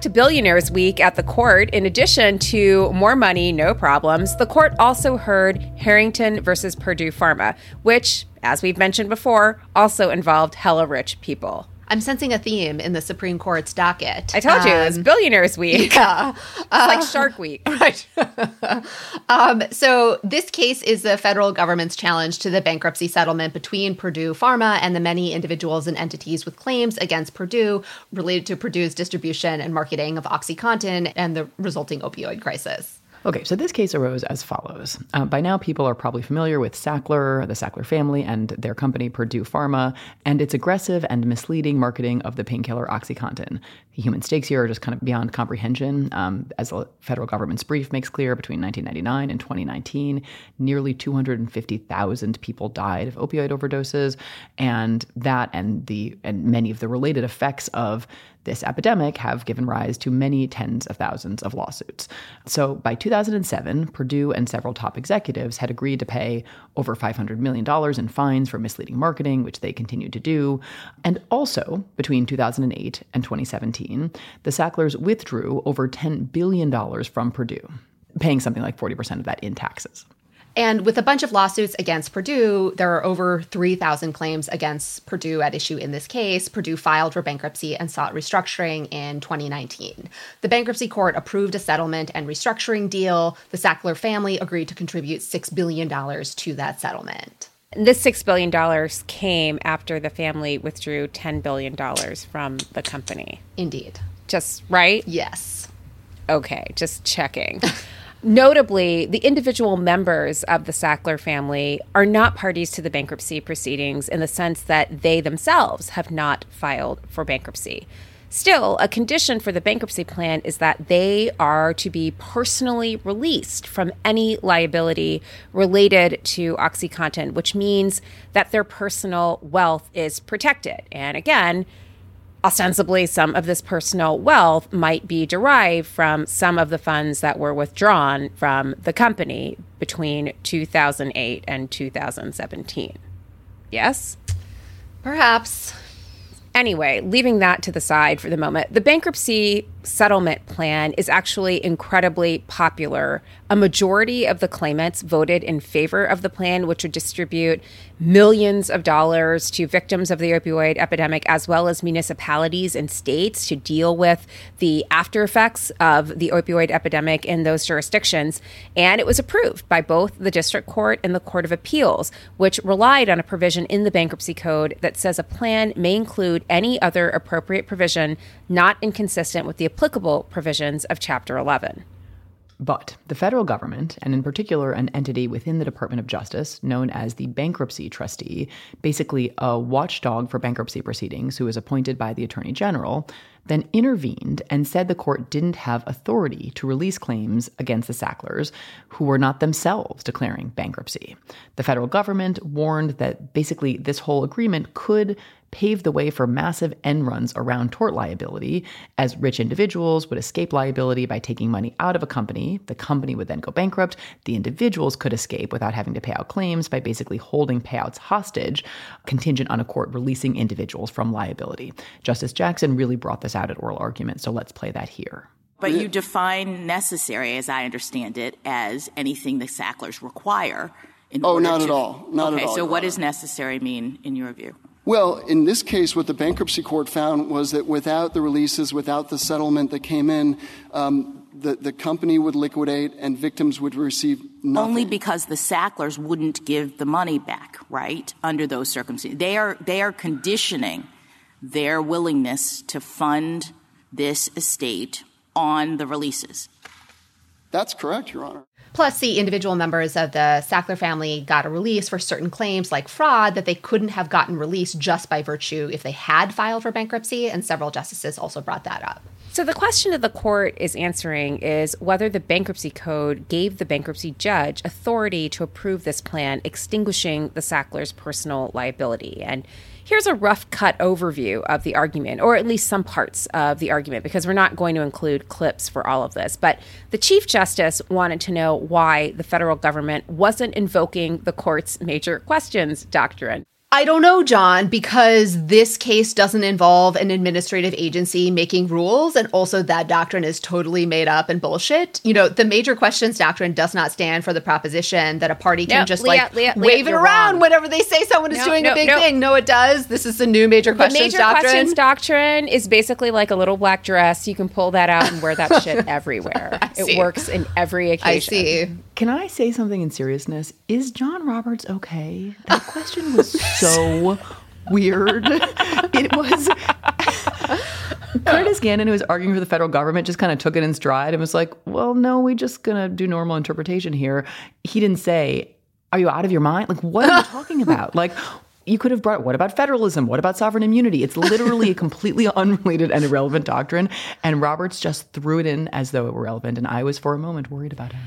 To Billionaires Week at the court. In addition to more money, no problems, the court also heard Harrington versus Purdue Pharma, which, as we've mentioned before, also involved hella rich people.
I'm sensing a theme in the Supreme Court's docket.
I told you, it's
Um,
Billionaires Week.
Yeah.
It's like Shark Week.
Right. um, so, this case is the federal government's challenge to the bankruptcy settlement between Purdue Pharma and the many individuals and entities with claims against Purdue related to Purdue's distribution and marketing of OxyContin and the resulting opioid crisis.
Okay, so this case arose as follows. Uh, by now, people are probably familiar with Sackler, the Sackler family, and their company, Purdue Pharma, and its aggressive and misleading marketing of the painkiller OxyContin. The human stakes here are just kind of beyond comprehension. Um, as the federal government's brief makes clear, between 1999 and 2019, nearly 250,000 people died of opioid overdoses, and that and the and many of the related effects of this epidemic have given rise to many tens of thousands of lawsuits. So by 2007, Purdue and several top executives had agreed to pay over $500 million in fines for misleading marketing, which they continued to do. And also, between 2008 and 2017, the Sacklers withdrew over $10 billion from Purdue, paying something like 40% of that in taxes.
And with a bunch of lawsuits against Purdue, there are over 3,000 claims against Purdue at issue in this case. Purdue filed for bankruptcy and sought restructuring in 2019. The bankruptcy court approved a settlement and restructuring deal. The Sackler family agreed to contribute $6 billion to that settlement.
This $6 billion came after the family withdrew $10 billion from the company.
Indeed.
Just right?
Yes.
Okay, just checking. Notably, the individual members of the Sackler family are not parties to the bankruptcy proceedings in the sense that they themselves have not filed for bankruptcy. Still, a condition for the bankruptcy plan is that they are to be personally released from any liability related to OxyContin, which means that their personal wealth is protected. And again, ostensibly some of this personal wealth might be derived from some of the funds that were withdrawn from the company between 2008 and 2017. Yes?
Perhaps.
Anyway, leaving that to the side for the moment, the bankruptcy settlement plan is actually incredibly popular. A majority of the claimants voted in favor of the plan, which would distribute millions of dollars to victims of the opioid epidemic, as well as municipalities and states to deal with the after effects of the opioid epidemic in those jurisdictions. And it was approved by both the district court and the court of appeals, which relied on a provision in the bankruptcy code that says a plan may include any other appropriate provision not inconsistent with the applicable provisions of Chapter 11.
But the federal government, and in particular an entity within the Department of Justice known as the bankruptcy trustee, basically a watchdog for bankruptcy proceedings who is appointed by the attorney general, then intervened and said the court didn't have authority to release claims against the Sacklers, who were not themselves declaring bankruptcy. The federal government warned that basically this whole agreement could pave the way for massive end runs around tort liability, as rich individuals would escape liability by taking money out of a company. The company would then go bankrupt. The individuals could escape without having to pay out claims by basically holding payouts hostage, contingent on a court releasing individuals from liability. Justice Jackson really brought this out at oral argument, so let's play that here.
But you define necessary, as I understand it, as anything the Sacklers require. In
oh,
order
not
to,
at all. Not
okay,
at all.
so what does necessary mean in your view?
Well, in this case, what the bankruptcy court found was that without the releases, without the settlement that came in, um, the, the company would liquidate and victims would receive nothing.
Only because the Sacklers wouldn't give the money back, right? Under those circumstances, they are they are conditioning their willingness to fund this estate on the releases.
That's correct, Your Honor.
Plus, the individual members of the Sackler family got a release for certain claims like fraud that they couldn't have gotten released just by virtue if they had filed for bankruptcy, and several justices also brought that up.
So, the question that the court is answering is whether the bankruptcy code gave the bankruptcy judge authority to approve this plan, extinguishing the Sackler's personal liability. And here's a rough cut overview of the argument, or at least some parts of the argument, because we're not going to include clips for all of this. But the Chief Justice wanted to know why the federal government wasn't invoking the court's major questions doctrine.
I don't know, John, because this case doesn't involve an administrative agency making rules, and also that doctrine is totally made up and bullshit. You know, the major questions doctrine does not stand for the proposition that a party can
No,
just
Leah,
like
Leah, Leah,
wave it around
wrong.
whenever they say someone is
No,
doing
no,
a big
no.
thing. No, it does. This is the new major questions The
major
doctrine.
questions doctrine is basically like a little black dress. You can pull that out and wear that shit everywhere. It works in every occasion.
I see.
Can I say something in seriousness? Is John Roberts okay? That question was so weird. It was. Curtis Gannon, who was arguing for the federal government, just kind of took it in stride and was like, well, no, we're just going to do normal interpretation here. He didn't say, are you out of your mind? Like, what are you talking about? Like, you could have brought what about federalism? What about sovereign immunity? It's literally a completely unrelated and irrelevant doctrine. And Roberts just threw it in as though it were relevant. And I was for a moment worried about him.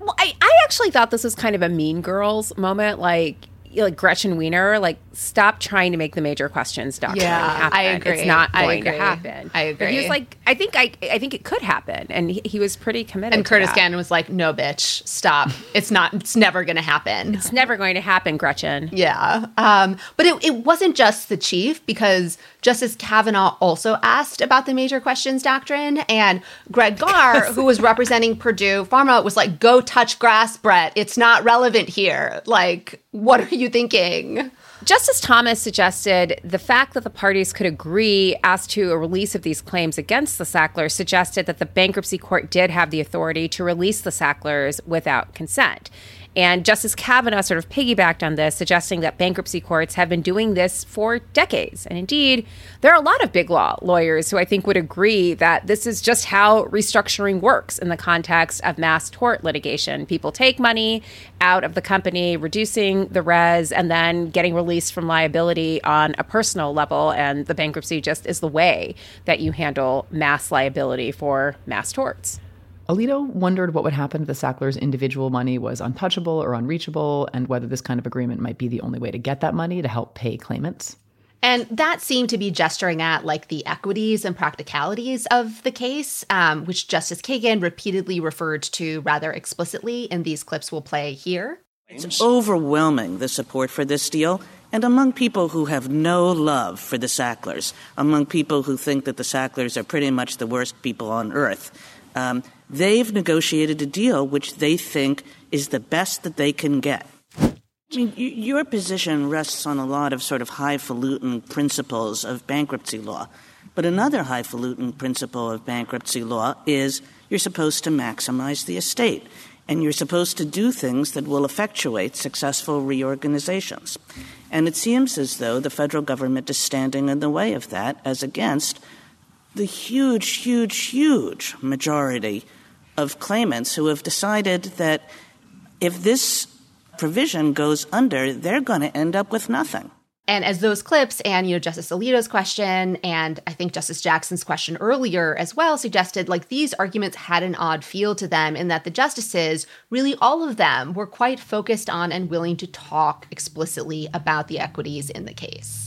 Well, I, I actually thought this was kind of a Mean Girls moment. Like, like Gretchen Wiener, like stop trying to make the major questions doctrine
Yeah,
happen.
I agree.
It's not
I
going to happen.
I
But he was like, I think I, I think it could happen, and he, he was pretty committed.
And Curtis
that.
Gannon was like, "No, bitch, stop. It's not. It's never going to happen.
It's never going to happen, Gretchen."
Yeah. Um, but it, it wasn't just the chief because Justice Kavanaugh also asked about the major questions doctrine. And Greg Garre, who was representing Purdue Pharma, was like, go touch grass, Brett. It's not relevant here. Like, what are you thinking?
Justice Thomas suggested the fact that the parties could agree as to a release of these claims against the Sacklers suggested that the bankruptcy court did have the authority to release the Sacklers without consent. And Justice Kavanaugh sort of piggybacked on this, suggesting that bankruptcy courts have been doing this for decades. And indeed, there are a lot of big law lawyers who I think would agree that this is just how restructuring works in the context of mass tort litigation. People take money out of the company, reducing the res, and then getting released from liability on a personal level. And the bankruptcy just is the way that you handle mass liability for mass torts.
Alito wondered what would happen if the Sacklers' individual money was untouchable or unreachable, and whether this kind of agreement might be the only way to get that money to help pay claimants.
And that seemed to be gesturing at like the equities and practicalities of the case, um, which Justice Kagan repeatedly referred to rather explicitly in these clips we'll play here.
It's overwhelming, the support for this deal. And among people who have no love for the Sacklers, among people who think that the Sacklers are pretty much the worst people on earth, um, they've negotiated a deal which they think is the best that they can get. I mean, your position rests on a lot of sort of highfalutin principles of bankruptcy law. But another highfalutin principle of bankruptcy law is you're supposed to maximize the estate. And you're supposed to do things that will effectuate successful reorganizations. And it seems as though the federal government is standing in the way of that, as against the huge, huge, huge majority of claimants who have decided that if this provision goes under, they're going to end up with nothing.
And as those clips and, you know, Justice Alito's question and I think Justice Jackson's question earlier as well suggested, like these arguments had an odd feel to them in that the justices, really all of them, were quite focused on and willing to talk explicitly about the equities in the case.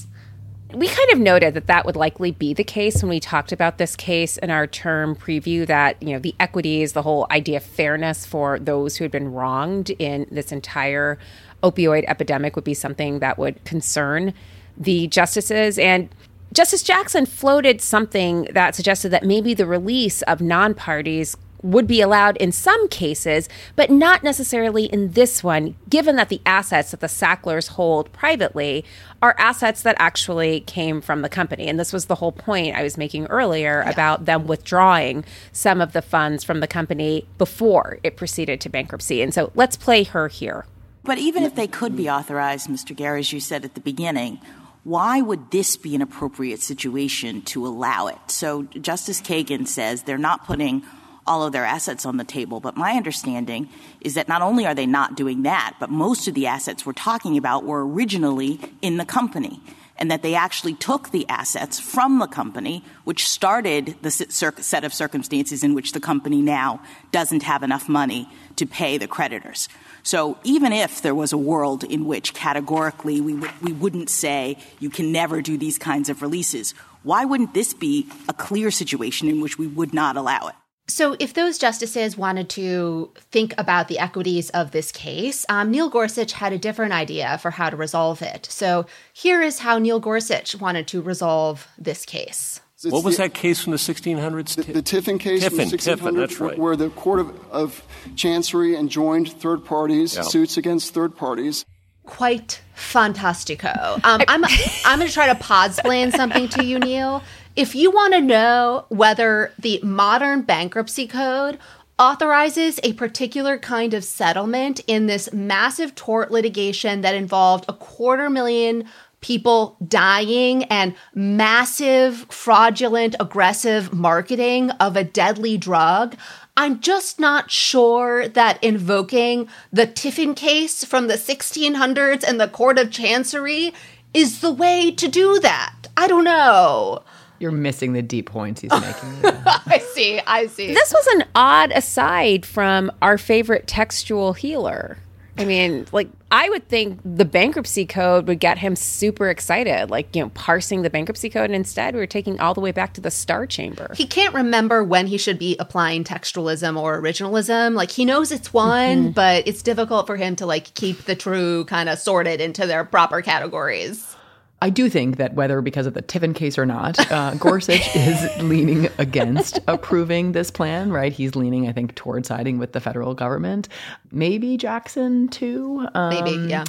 We kind of noted that that would likely be the case when we talked about this case in our term preview that, you know, the equities, the whole idea of fairness for those who had been wronged in this entire opioid epidemic would be something that would concern the justices. And Justice Jackson floated something that suggested that maybe the release of non parties would be allowed in some cases, but not necessarily in this one, given that the assets that the Sacklers hold privately are assets that actually came from the company. And this was the whole point I was making earlier about them withdrawing some of the funds from the company before it proceeded to bankruptcy. And so let's play her here.
But even if they could be authorized, Mr. Garre, as you said at the beginning, why would this be an appropriate situation to allow it? So Justice Kagan says they're not putting all of their assets on the table. But my understanding is that not only are they not doing that, but most of the assets we're talking about were originally in the company. And that they actually took the assets from the company, which started the set of circumstances in which the company now doesn't have enough money to pay the creditors. So even if there was a world in which categorically we, w- we wouldn't say you can never do these kinds of releases, why wouldn't this be a clear situation in which we would not allow it?
So, if those justices wanted to think about the equities of this case, um, Neil Gorsuch had a different idea for how to resolve it. So, here is how Neil Gorsuch wanted to resolve this case.
It's
what was
the-
that case from the 1600s?
The, the Tiffin case
Tiffin,
from the 1600s,
Tiffin, that's right.
where the Court of, of Chancery enjoined third parties,
Yeah.
suits against third parties.
Quite fantastico. Um, I'm I'm going to try to podsplain something to you, Neil. If you want to know whether the modern bankruptcy code authorizes a particular kind of settlement in this massive tort litigation that involved a quarter million people dying and massive fraudulent aggressive marketing of a deadly drug i'm just not sure that invoking the tiffin case from the 1600s and the court of chancery is the way to do that. I don't know
You're missing the deep points he's making.
i see i see
This was an odd aside from our favorite textual healer. I mean, like, I would think the bankruptcy code would get him super excited. Like, you know, parsing the bankruptcy code. And instead, we are taking all the way back to the Star Chamber.
He can't remember when he should be applying textualism or originalism. Like, he knows it's one, mm-hmm. but it's difficult for him to, like, keep the true kind of sorted into their proper categories.
I do think that whether because of the Tiffin case or not, uh, Gorsuch is leaning against approving this plan, right? He's leaning, I think, toward siding with the federal government. Maybe Jackson, too.
Um, Maybe, yeah.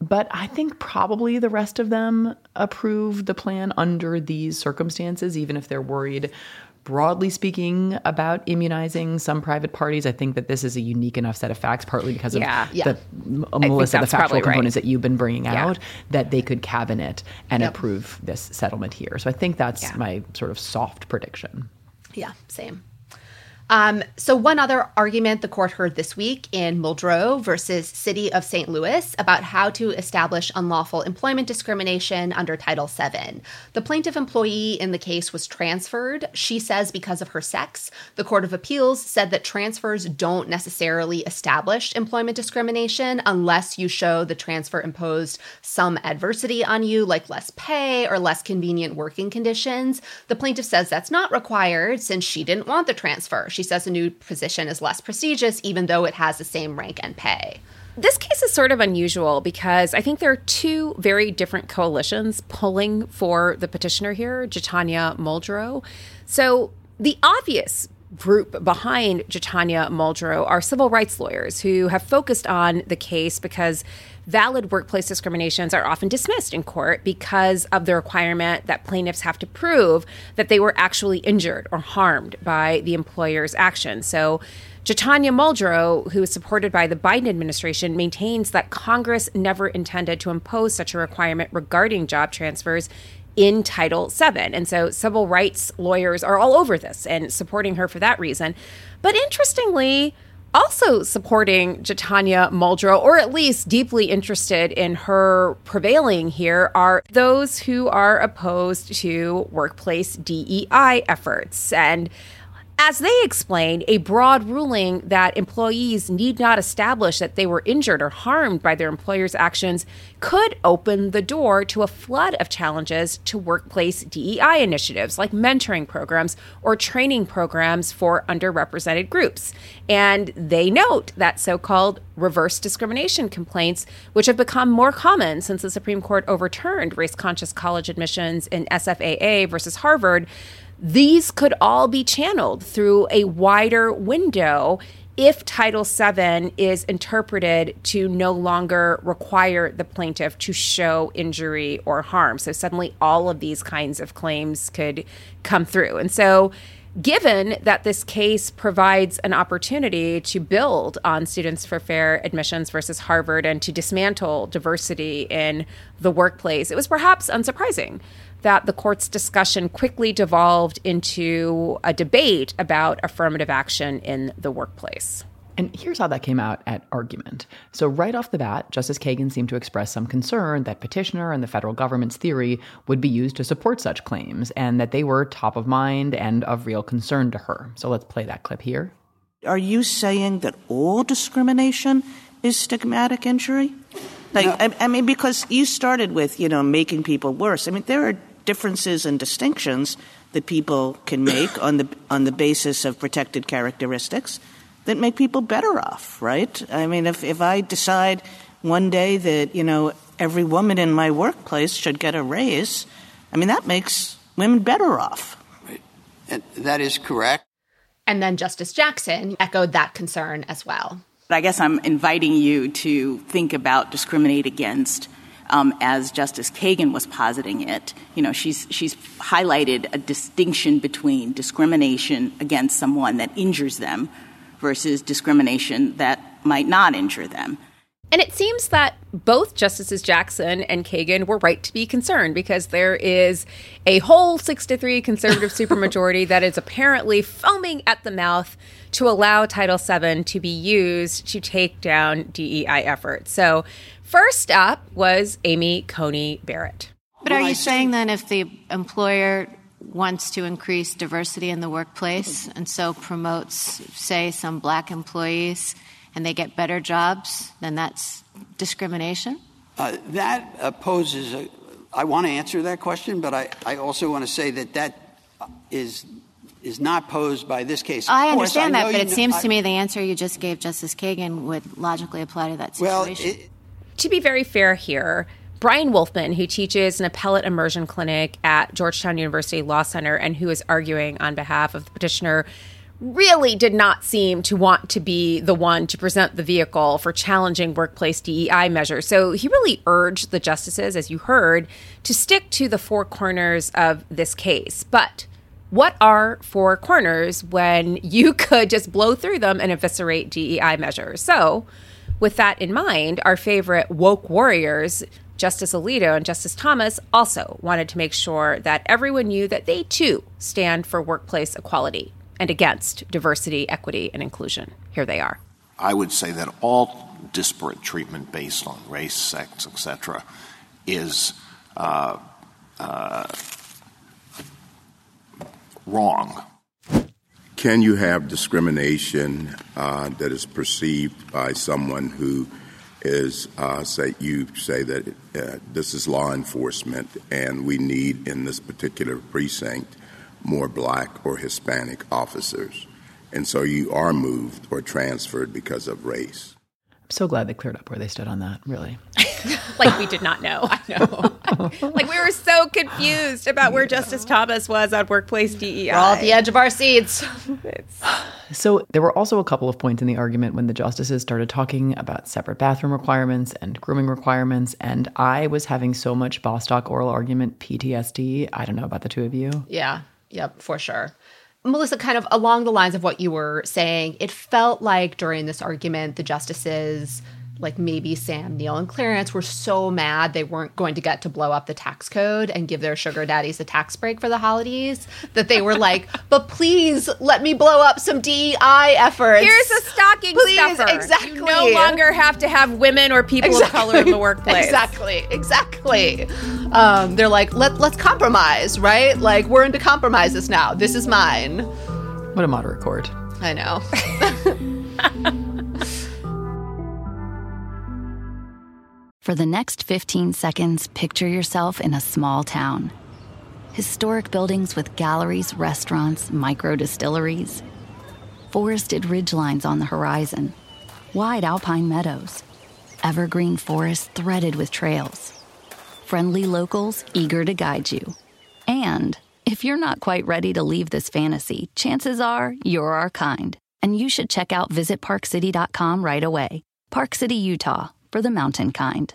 But I think probably the rest of them approve the plan under these circumstances, even if they're worried broadly speaking about immunizing some private parties. I think that this is a unique enough set of facts, partly because of
yeah,
the Melissa, the factual components
right.
that you've been bringing yeah. out, that they could cabinet and yep. approve this settlement here. So I think that's my sort of soft prediction.
Yeah, same. Um, so, one other argument the court heard this week in Muldrow versus City of St. Louis about how to establish unlawful employment discrimination under Title VII. The plaintiff employee in the case was transferred, she says, because of her sex. The Court of Appeals said that transfers don't necessarily establish employment discrimination unless you show the transfer imposed some adversity on you, like less pay or less convenient working conditions. The plaintiff says that's not required since she didn't want the transfer. She says a new position is less prestigious, even though it has the same rank and pay.
This case is sort of unusual because I think there are two very different coalitions pulling for the petitioner here, Jatonya Muldrow. So the obvious group behind Jatonya Muldrow are civil rights lawyers who have focused on the case because valid workplace discriminations are often dismissed in court because of the requirement that plaintiffs have to prove that they were actually injured or harmed by the employer's action. So, Jatonya Muldrow, who is supported by the Biden administration, maintains that Congress never intended to impose such a requirement regarding job transfers in Title VII. And so civil rights lawyers are all over this and supporting her for that reason. But interestingly, also supporting Jatonya Muldrow, or at least deeply interested in her prevailing here, are those who are opposed to workplace DEI efforts. And as they explained, a broad ruling that employees need not establish that they were injured or harmed by their employer's actions could open the door to a flood of challenges to workplace DEI initiatives like mentoring programs or training programs for underrepresented groups. And they note that so called reverse discrimination complaints, which have become more common since the Supreme Court overturned race conscious college admissions in SFFA versus Harvard these could all be channeled through a wider window if Title VII is interpreted to no longer require the plaintiff to show injury or harm. So suddenly all of these kinds of claims could come through. And so given that this case provides an opportunity to build on Students for Fair Admissions versus Harvard and to dismantle diversity in the workplace, it was perhaps unsurprising that the court's discussion quickly devolved into a debate about affirmative action in the workplace.
And here's how that came out at argument. So, right off the bat, Justice Kagan seemed to express some concern that petitioner and the federal government's theory would be used to support such claims and that they were top of mind and of real concern to her. So, let's play that clip here.
Are you saying that all discrimination is stigmatic injury? Like, no. I, I mean, because you started with, you know, making people worse. I mean, there are differences and distinctions that people can make on the on the basis of protected characteristics that make people better off, right? I mean, if if I decide one day that you know every woman in my workplace should get a raise, I mean that makes women better off.
Right. And that is correct.
And then Justice Jackson echoed that concern as well.
But I guess I'm inviting you to think about discriminate against Um, as Justice Kagan was positing it. You know, she's she's highlighted a distinction between discrimination against someone that injures them versus discrimination that might not injure them.
And it seems that both Justices Jackson and Kagan were right to be concerned because there is a whole six to three conservative supermajority that is apparently foaming at the mouth to allow Title VII to be used to take down DEI efforts. So First up was Amy Coney Barrett.
But are you saying then if the employer wants to increase diversity in the workplace and so promotes, say, some black employees, and they get better jobs, then that's discrimination?
Uh, that uh, poses a, I want to answer that question, but I, I also want to say that that is is not posed by this case. Of
I
course,
understand
I
that, but it
know-
seems
I-
to me the answer you just gave Justice Kagan would logically apply to that situation.
To be very fair here, Brian Wolfman, who teaches an appellate immersion clinic at Georgetown University Law Center and who is arguing on behalf of the petitioner, really did not seem to want to be the one to present the vehicle for challenging workplace DEI measures. So he really urged the justices, as you heard, to stick to the four corners of this case. But what are four corners when you could just blow through them and eviscerate DEI measures? So, with that in mind, our favorite woke warriors, Justice Alito and Justice Thomas, also wanted to make sure that everyone knew that they too stand for workplace equality and against diversity, equity, and inclusion. Here they are.
I would say that all disparate treatment based on race, sex, etc., is uh, uh, wrong.
Can you have discrimination uh, that is perceived by someone who is, uh, say, you say that uh, this is law enforcement and we need in this particular precinct more black or Hispanic officers? And so you are moved or transferred because of race.
I'm so glad they cleared up where they stood on that, really.
like we did not know. I know. like we were so confused about where Justice Thomas was on workplace DEI.
We're all at the edge of our seats.
So there were also a couple of points in the argument when the justices started talking about separate bathroom requirements and grooming requirements, and I was having so much Bostock oral argument PTSD. I don't know about the two of you.
Yeah. Yep, for sure. Melissa, kind of along the lines of what you were saying, it felt like during this argument, the justices, like maybe Samuel and Clarence, were so mad they weren't going to get to blow up the tax code and give their sugar daddies a tax break for the holidays that they were like, but please let me blow up some DEI efforts.
Here's a stocking
Please,
stuffer.
exactly.
You no longer have to have women or people of color in the workplace.
Exactly, exactly. Um, they're like, let let's compromise, right? Like we're into compromises now. This is mine.
What a moderate court.
I know.
For the next 15 seconds, picture yourself in a small town. Historic buildings with galleries, restaurants, micro distilleries, forested ridgelines on the horizon, wide alpine meadows, evergreen forests threaded with trails, friendly locals eager to guide you. And if you're not quite ready to leave this fantasy, chances are you're our kind, and you should check out visitparkcity.com right away. Park City, Utah, for the mountain kind.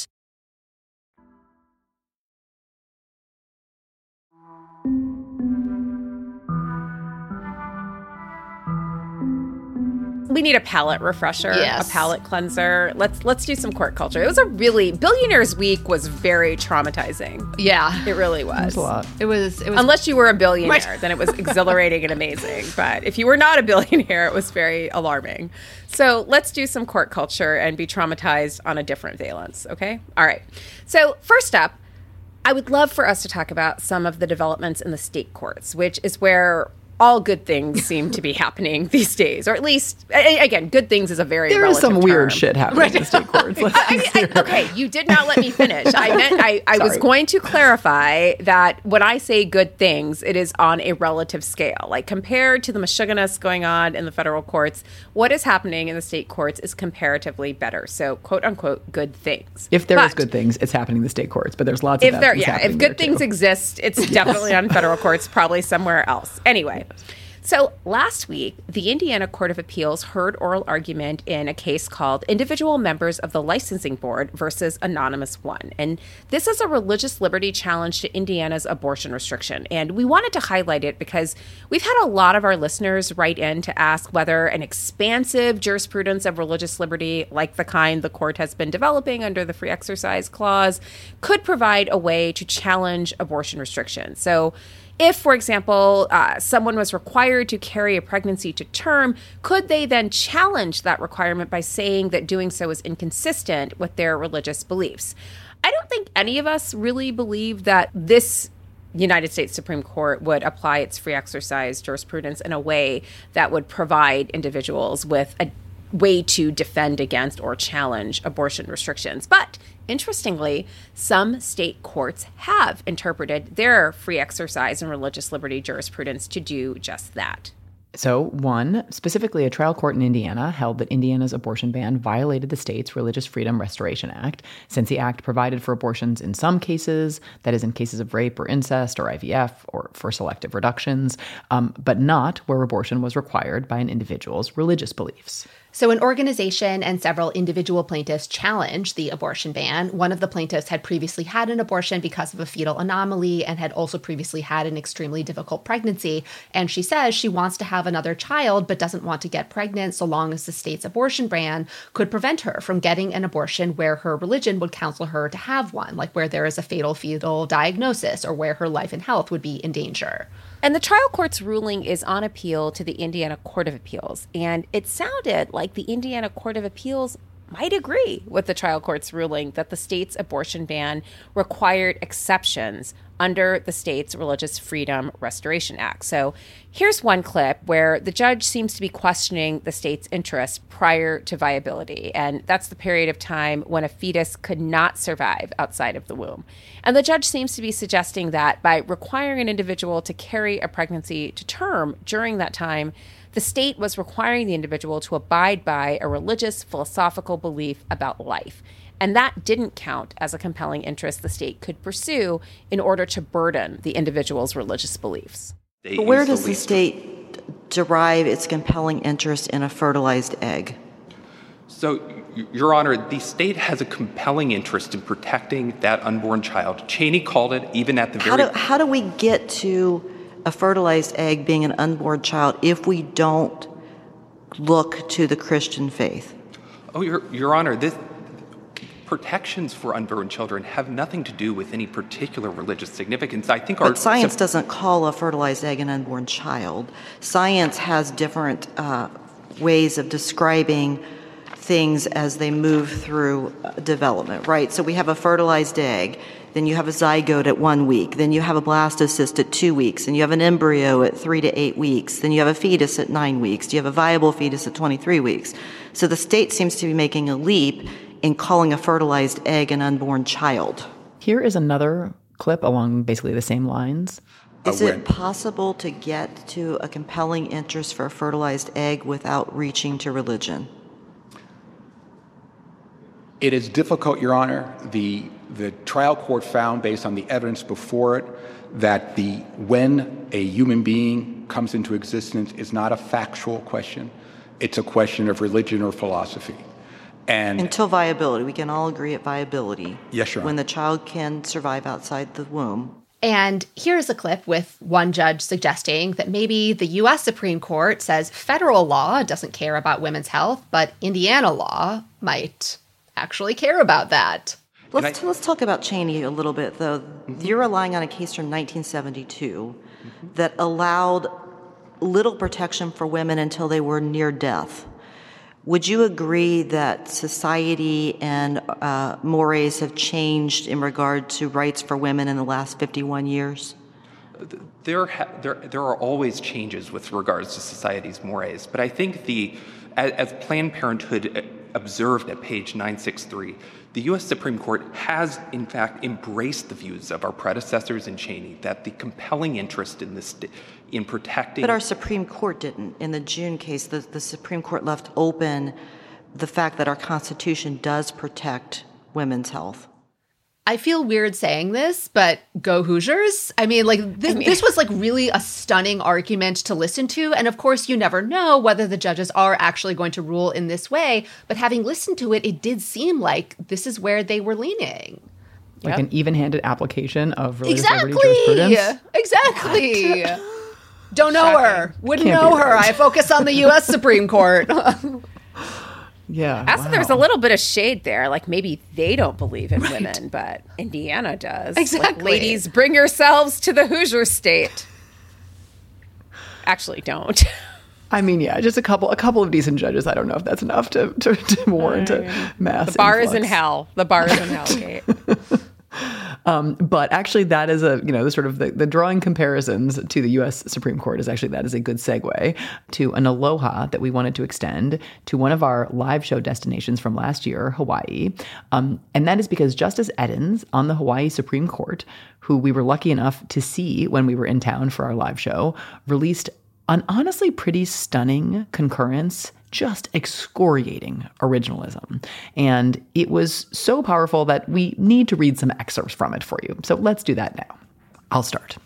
We need a palate refresher,
Yes.
a palate cleanser. Let's let's do some court culture. It was a really Billionaires Week was very traumatizing.
Yeah,
it really was.
It was a lot.
It was. It was.
Unless you were a billionaire, then it was exhilarating and amazing. But if you were not a billionaire, it was very alarming. So let's do some court culture and be traumatized on a different valence. Okay. All right. So first up, I would love for us to talk about some of the developments in the state courts, which is where all good things seem to be happening these days, or at least, again, good things is a very
There is some
relative
weird shit happening in the state courts. Be clear.
Okay, you did not let me finish. I meant I, I was going to clarify that when I say good things, it is on a relative scale. Like compared to the mishuggenness going on in the federal courts, what is happening in the state courts is comparatively better. So, quote unquote, good things.
If there is
But-
good things, it's happening in the state courts, but there's lots of
if
bad
there yeah if good things
too.
exist it's definitely on federal courts probably somewhere else anyway So, last week, the Indiana Court of Appeals heard oral argument in a case called Individual Members of the Licensing Board versus Anonymous One. And this is a religious liberty challenge to Indiana's abortion restriction. And we wanted to highlight it because we've had a lot of our listeners write in to ask whether an expansive jurisprudence of religious liberty, like the kind the court has been developing under the Free Exercise Clause, could provide a way to challenge abortion restrictions. So, if, for example, uh, someone was required to carry a pregnancy to term, could they then challenge that requirement by saying that doing so is inconsistent with their religious beliefs? I don't think any of us really believe that this United States Supreme Court would apply its free exercise jurisprudence in a way that would provide individuals with a way to defend against or challenge abortion restrictions. But interestingly, some state courts have interpreted their free exercise and religious liberty jurisprudence to do just that.
So, one, specifically, a trial court in Indiana held that Indiana's abortion ban violated the state's Religious Freedom Restoration Act, since the act provided for abortions in some cases, that is, in cases of rape or incest or IVF or for selective reductions, um, but not where abortion was required by an individual's religious beliefs.
So, an organization and several individual plaintiffs challenged the abortion ban. One of the plaintiffs had previously had an abortion because of a fetal anomaly and had also previously had an extremely difficult pregnancy. And she says she wants to have another child but doesn't want to get pregnant so long as the state's abortion ban could prevent her from getting an abortion where her religion would counsel her to have one, like where there is a fatal fetal diagnosis or where her life and health would be in danger.
And the trial court's ruling is on appeal to the Indiana Court of Appeals. And it sounded like the Indiana Court of Appeals might agree with the trial court's ruling that the state's abortion ban required exceptions under the state's Religious Freedom Restoration Act. So here's one clip where the judge seems to be questioning the state's interest prior to viability. And that's the period of time when a fetus could not survive outside of the womb. And the judge seems to be suggesting that by requiring an individual to carry a pregnancy to term during that time, the state was requiring the individual to abide by a religious philosophical belief about life. And that didn't count as a compelling interest the state could pursue in order to burden the individual's religious beliefs.
But where does the state derive its compelling interest in a fertilized egg?
So, Your Honor, the state has a compelling interest in protecting that unborn child. Cheaney called it even at the
How
very
do, how do we get to a fertilized egg being an unborn child if we don't look to the Christian faith?
Oh, Your, Your Honor, this, protections for unborn children have nothing to do with any particular religious significance. I think our
But science doesn't call a fertilized egg an unborn child. Science has different uh, ways of describing things as they move through uh, development, right? So we have a fertilized egg, then you have a zygote at one week, then you have a blastocyst at two weeks, and you have an embryo at three to eight weeks, then you have a fetus at nine weeks, you have a viable fetus at 23 weeks. So the state seems to be making a leap in calling a fertilized egg an unborn child.
Here is another clip along basically the same lines.
Is it possible to get to a compelling interest for a fertilized egg without reaching to religion?
It is difficult, Your Honor. The, the trial court found, based on the evidence before it, that the when a human being comes into existence is not a factual question. It's a question of religion or philosophy. And
Until viability, we can all agree at viability.
Yes, Your Honor.
When the child can survive outside the womb.
And here's a clip with one judge suggesting that maybe the US Supreme Court says federal law doesn't care about women's health, but Indiana law might actually care about that.
Let's, let's talk about Cheaney a little bit, though.
Mm-hmm.
You're relying on a case from 1972 that allowed little protection for women until they were near death. Would you agree that society and uh, mores have changed in regard to rights for women in the last 51 years?
there, ha- there, there are always changes with regards to society's mores, but I think the, as, as Planned Parenthood uh, observed at page 963, the U.S. Supreme Court has, in fact, embraced the views of our predecessors in Cheaney that the compelling interest in this, in protecting.
But our Supreme Court didn't. In the June case, the, the Supreme Court left open the fact that our Constitution does protect women's health.
I feel weird saying this, but go Hoosiers. I mean, like this,
I mean-
this was like really a stunning argument to listen to. And of course, you never know whether the judges are actually going to rule in this way. But having listened to it, it did seem like this is where they were leaning.
Like
Yep.
an even-handed application of religious
Exactly.
jurisprudence.
Exactly. Don't know her. Wouldn't
Can't
know her. I focus on the U.S. Supreme Court.
Yeah.
Also, there's a little bit of shade there. Like maybe they don't believe in women, but Indiana does. Like,
Exactly.
ladies, bring yourselves to the Hoosier state. Actually, don't.
I mean, yeah, just a couple, a couple of decent judges. I don't know if that's enough to to, to warrant a mass.
The bar is in hell. The bar is in hell, Kate.
Um, but actually, that is a you know the sort of the, the drawing comparisons to the U.S. Supreme Court is actually that is a good segue to an aloha that we wanted to extend to one of our live show destinations from last year, Hawaii, um, and that is because Justice Eddins on the Hawaii Supreme Court, who we were lucky enough to see when we were in town for our live show, released an honestly pretty stunning concurrence just excoriating originalism. And it was so powerful that we need to read some excerpts from it for you. So let's do that now. I'll start.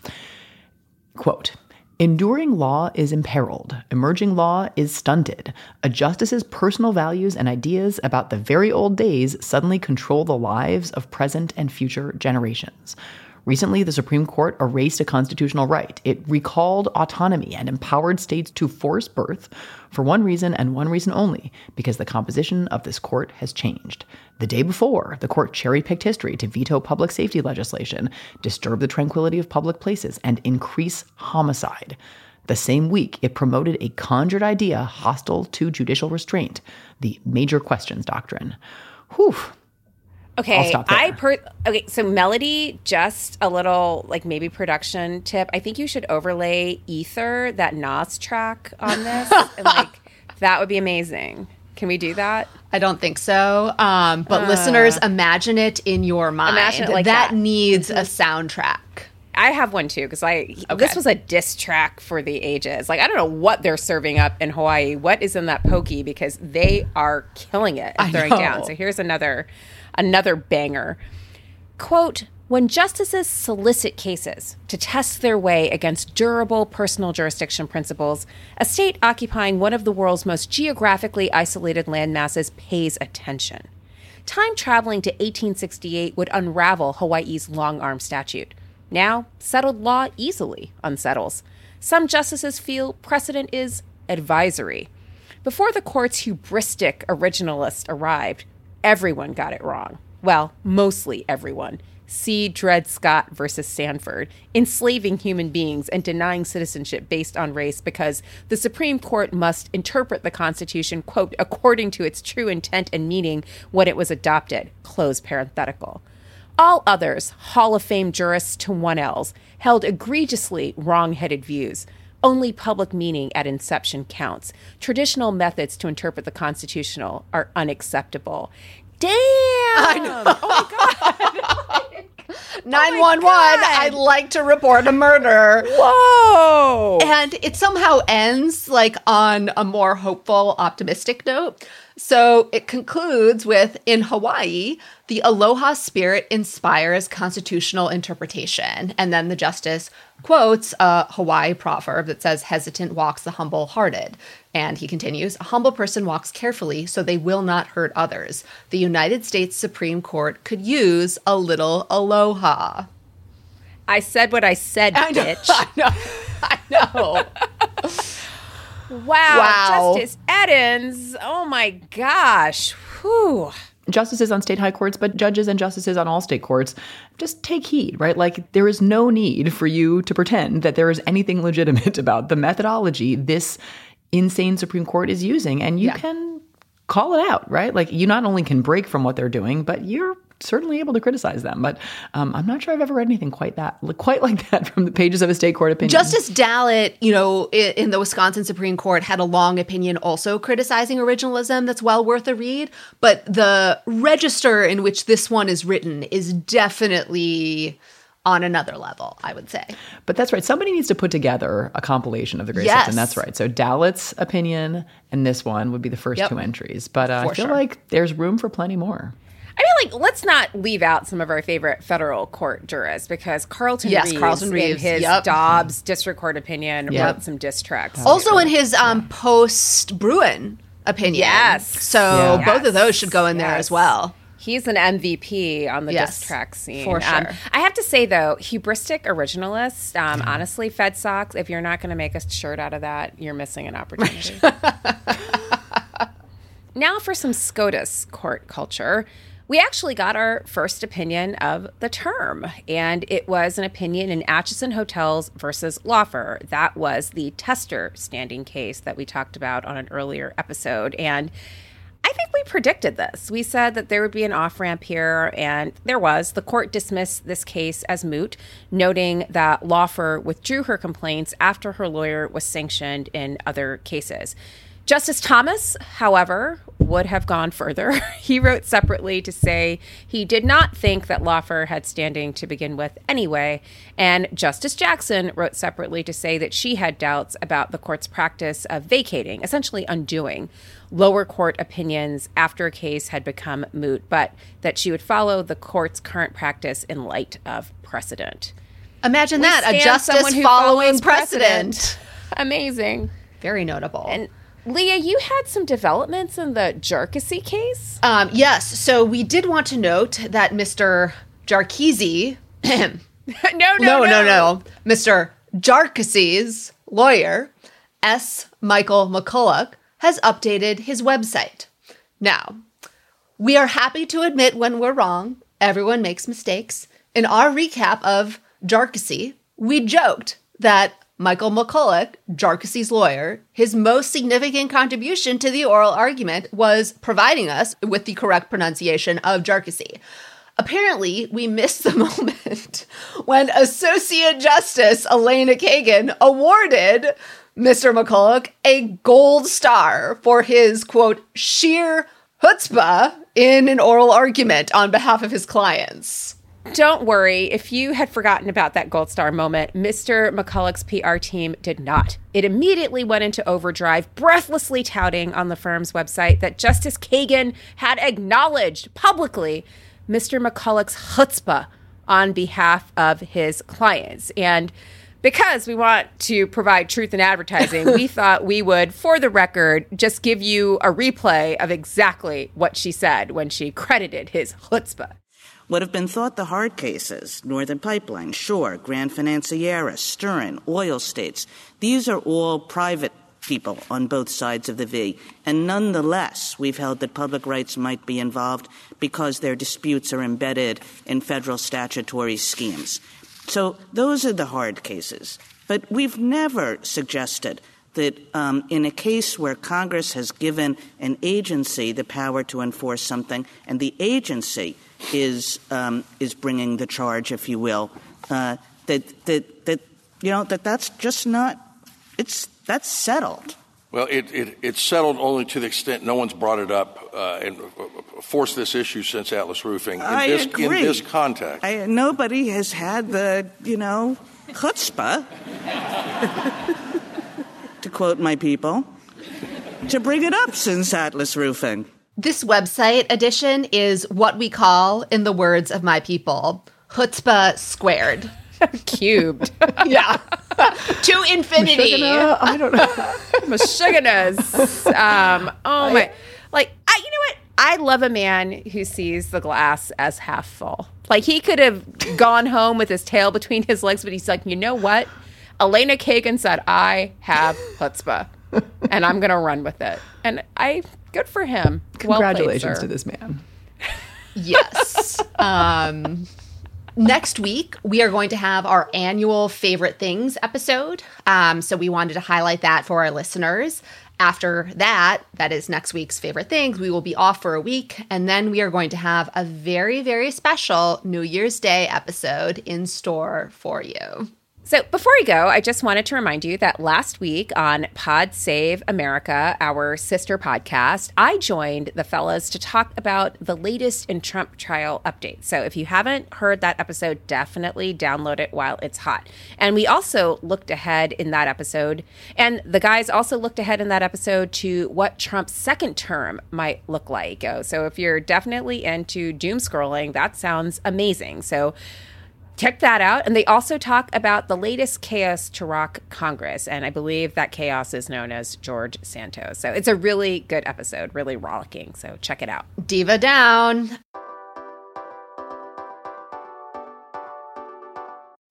Quote Enduring law is imperiled. Emerging law is stunted. A justice's personal values and ideas about the very old days suddenly control the lives of present and future generations. Recently, the Supreme Court erased a constitutional right. It recalled autonomy and empowered states to force birth for one reason and one reason only because the composition of this court has changed. The day before, the court cherry picked history to veto public safety legislation, disturb the tranquility of public places, and increase homicide. The same week, it promoted a conjured idea hostile to judicial restraint, the major questions doctrine. Whew.
Okay,
I'll stop there.
I per okay. So melody, just a little like maybe production tip. I think you should overlay ether that Nas track on this, and like that would be amazing. Can we do that?
I don't think so. Um, but
Uh.
listeners, imagine it in your mind.
Imagine it like
that,
that. Mm-hmm.
needs a soundtrack.
I have one too because I this was a diss track for the ages. Like I don't know what they're serving up in Hawaii. What is in that pokey because they are killing it and throwing down. So here's another another banger. Quote when justices solicit cases to test their way against durable personal jurisdiction principles, a state occupying one of the world's most geographically isolated landmasses pays attention. Time traveling to 1868 would unravel Hawaii's long arm statute. Now, settled law easily unsettles. Some justices feel precedent is advisory. Before the court's hubristic originalist arrived, everyone got it wrong. Well, mostly everyone. See Dred Scott versus Sandford, enslaving human beings and denying citizenship based on race because the Supreme Court must interpret the Constitution, quote, according to its true intent and meaning when it was adopted, close parenthetical. All others, Hall of Fame jurists to 1Ls, held egregiously wrong headed views. Only public meaning at inception counts. Traditional methods to interpret the constitutional are unacceptable. Damn! Oh
911, I'd like to report a murder.
Whoa!
And it somehow ends like on a more hopeful, optimistic note. So it concludes with In Hawaii, the aloha spirit inspires constitutional interpretation. And then the justice quotes a Hawaii proverb that says, Hesitant walks the humble hearted. And he continues, A humble person walks carefully so they will not hurt others. The United States Supreme Court could use a little aloha.
I said what I said, bitch.
I know. I know.
Wow.
Wow.
Justice Eddins. Oh my gosh. Whew.
Justices on state high courts, but judges and justices on all state courts, just take heed, right? Like, there is no need for you to pretend that there is anything legitimate about the methodology this insane Supreme Court is using. And you can call it out, right? Like, you not only can break from what they're doing, but you're certainly able to criticize them. But um, I'm not sure I've ever read anything quite that, quite like that from the pages of a state court opinion.
Justice Dallet, you know, in the Wisconsin Supreme Court had a long opinion also criticizing originalism that's well worth a read. But the register in which this one is written is definitely on another level, I would say.
But that's right. Somebody needs to put together a compilation of the great
Yes.
and that's right. So Dallet's opinion and this one would be the first
Yep.
two entries. But uh, I feel
sure.
like there's room for plenty more.
I mean, like, let's not leave out some of our favorite federal court jurists because Carlton
Yes,
Reeves,
Carlton Reeves,
in his
yep.
Dobbs district court opinion,
Yep.
wrote some diss tracks.
Also in his um, post Bruen opinion.
Yes.
So
Yeah.
both of those should go in there as well.
He's an MVP on the
Yes,
diss track scene.
for
Um,
sure.
I have to say though, hubristic originalists, um, honestly, Fed socks. If you're not going to make a shirt out of that, you're missing an opportunity. now for some SCOTUS court culture. We actually got our first opinion of the term, and it was an opinion in Acheson Hotels versus Laufer. That was the tester standing case that we talked about on an earlier episode. And I think we predicted this. We said that there would be an off ramp here, and there was. The court dismissed this case as moot, noting that Laufer withdrew her complaints after her lawyer was sanctioned in other cases. Justice Thomas, however, would have gone further. he wrote separately to say he did not think that Laufer had standing to begin with anyway. And Justice Jackson wrote separately to say that she had doubts about the court's practice of vacating, essentially undoing, lower court opinions after a case had become moot, but that she would follow the court's current practice in light of precedent.
Imagine
We
that a justice
someone
following
follows
precedent.
Amazing.
Very notable.
And Leah, you had some developments in the Jarkesy case.
Um, yes. So we did want to note that Mr. Jarkesy,
no, no,
no, no, no, Mr. Jarkesy's lawyer, S. Michael McColloch, has updated his website. Now, we are happy to admit when we're wrong. Everyone makes mistakes. In our recap of Jarkesy, we joked that Michael McColloch, Jarkesy's lawyer, his most significant contribution to the oral argument was providing us with the correct pronunciation of Jarkesy. Apparently, we missed the moment when Associate Justice Elena Kagan awarded Mr. McColloch a gold star for his quote sheer chutzpah in an oral argument on behalf of his clients.
Don't worry, if you had forgotten about that gold star moment, Mr. McColloch's PR team did not. It immediately went into overdrive, breathlessly touting on the firm's website that Justice Kagan had acknowledged publicly Mr. McColloch's chutzpah on behalf of his clients. And because we want to provide truth in advertising, we thought we would, for the record, just give you a replay of exactly what she said when she credited his chutzpah.
Would have been thought the hard cases, Northern Pipeline, Schor, Grand Financiera, Stern, oil states, these are all private people on both sides of the V. And nonetheless, we've held that public rights might be involved because their disputes are embedded in federal statutory schemes. So those are the hard cases. But we've never suggested that um, in a case where Congress has given an agency the power to enforce something, and the agency is um, is bringing the charge, if you will, uh, that that that you know that that's just not it's that's settled.
Well, it, it, it's settled only to the extent no one's brought it up uh, and uh, forced this issue since Atlas Roofing in
I
this
agree.
in this context.
I, nobody has had the you know chutzpah, to quote my people, to bring it up since Atlas Roofing.
This website edition is what we call, in the words of my people, chutzpah squared.
Cubed.
yeah. to infinity.
I don't know. Meshuggahs. Um, oh my. Like, I, you know what? I love a man who sees the glass as half full. Like, he could have gone home with his tail between his legs, but he's like, you know what? Elena Kagan said, I have chutzpah, and I'm going to run with it. And I, good for him. Well played,
Congratulations
sir.
to this man.
Yes. um, next week, we are going to have our annual favorite things episode. Um, so we wanted to highlight that for our listeners. After that, that is next week's favorite things, we will be off for a week. And then we are going to have a very, very special New Year's Day episode in store for you.
So before we go, I just wanted to remind you that last week on Pod Save America, our sister podcast, I joined the fellas to talk about the latest in Trump trial updates. So if you haven't heard that episode, definitely download it while it's hot. And we also looked ahead in that episode, and the guys also looked ahead in that episode to what Trump's second term might look like. So if you're definitely into doom scrolling, that sounds amazing. So check that out. And they also talk about the latest chaos to rock Congress. And I believe that chaos is known as George Santos. So it's a really good episode, really rollicking. So check it out.
Diva down.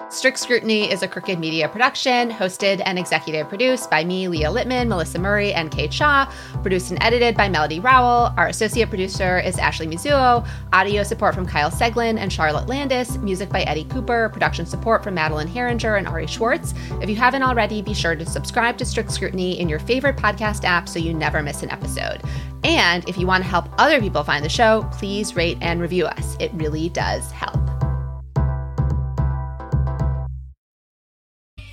Strict Scrutiny is a Crooked Media production, hosted and executive produced by me, Leah Litman, Melissa Murray, and Kate Shaw. Produced and edited by Melody Rowell. Our associate producer is Ashley Mizuo. Audio support from Kyle Seglin and Charlotte Landis. Music by Eddie Cooper. Production support from Madeline Herringer and Ari Schwartz. If you haven't already, be sure to subscribe to Strict Scrutiny in your favorite podcast app so you never miss an episode. And if you want to help other people find the show, please rate and review us. It really does help.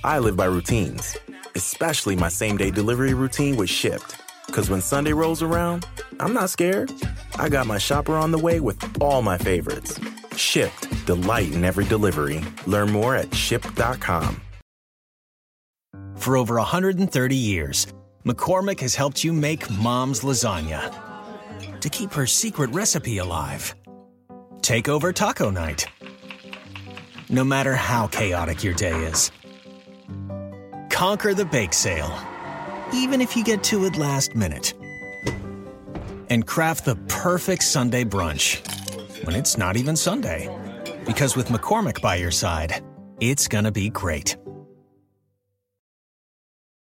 I live by routines, especially my same day delivery routine with Shipt. Because when Sunday rolls around, I'm not scared. I got my shopper on the way with all my favorites. Shipt, delight in every delivery. Learn more at shipt.com.
For over 130 years, McCormick has helped you make mom's lasagna to keep her secret recipe alive. Take over taco night. No matter how chaotic your day is conquer the bake sale, even if you get to it last minute. And craft the perfect Sunday brunch when it's not even Sunday. Because with McCormick by your side, it's gonna be great.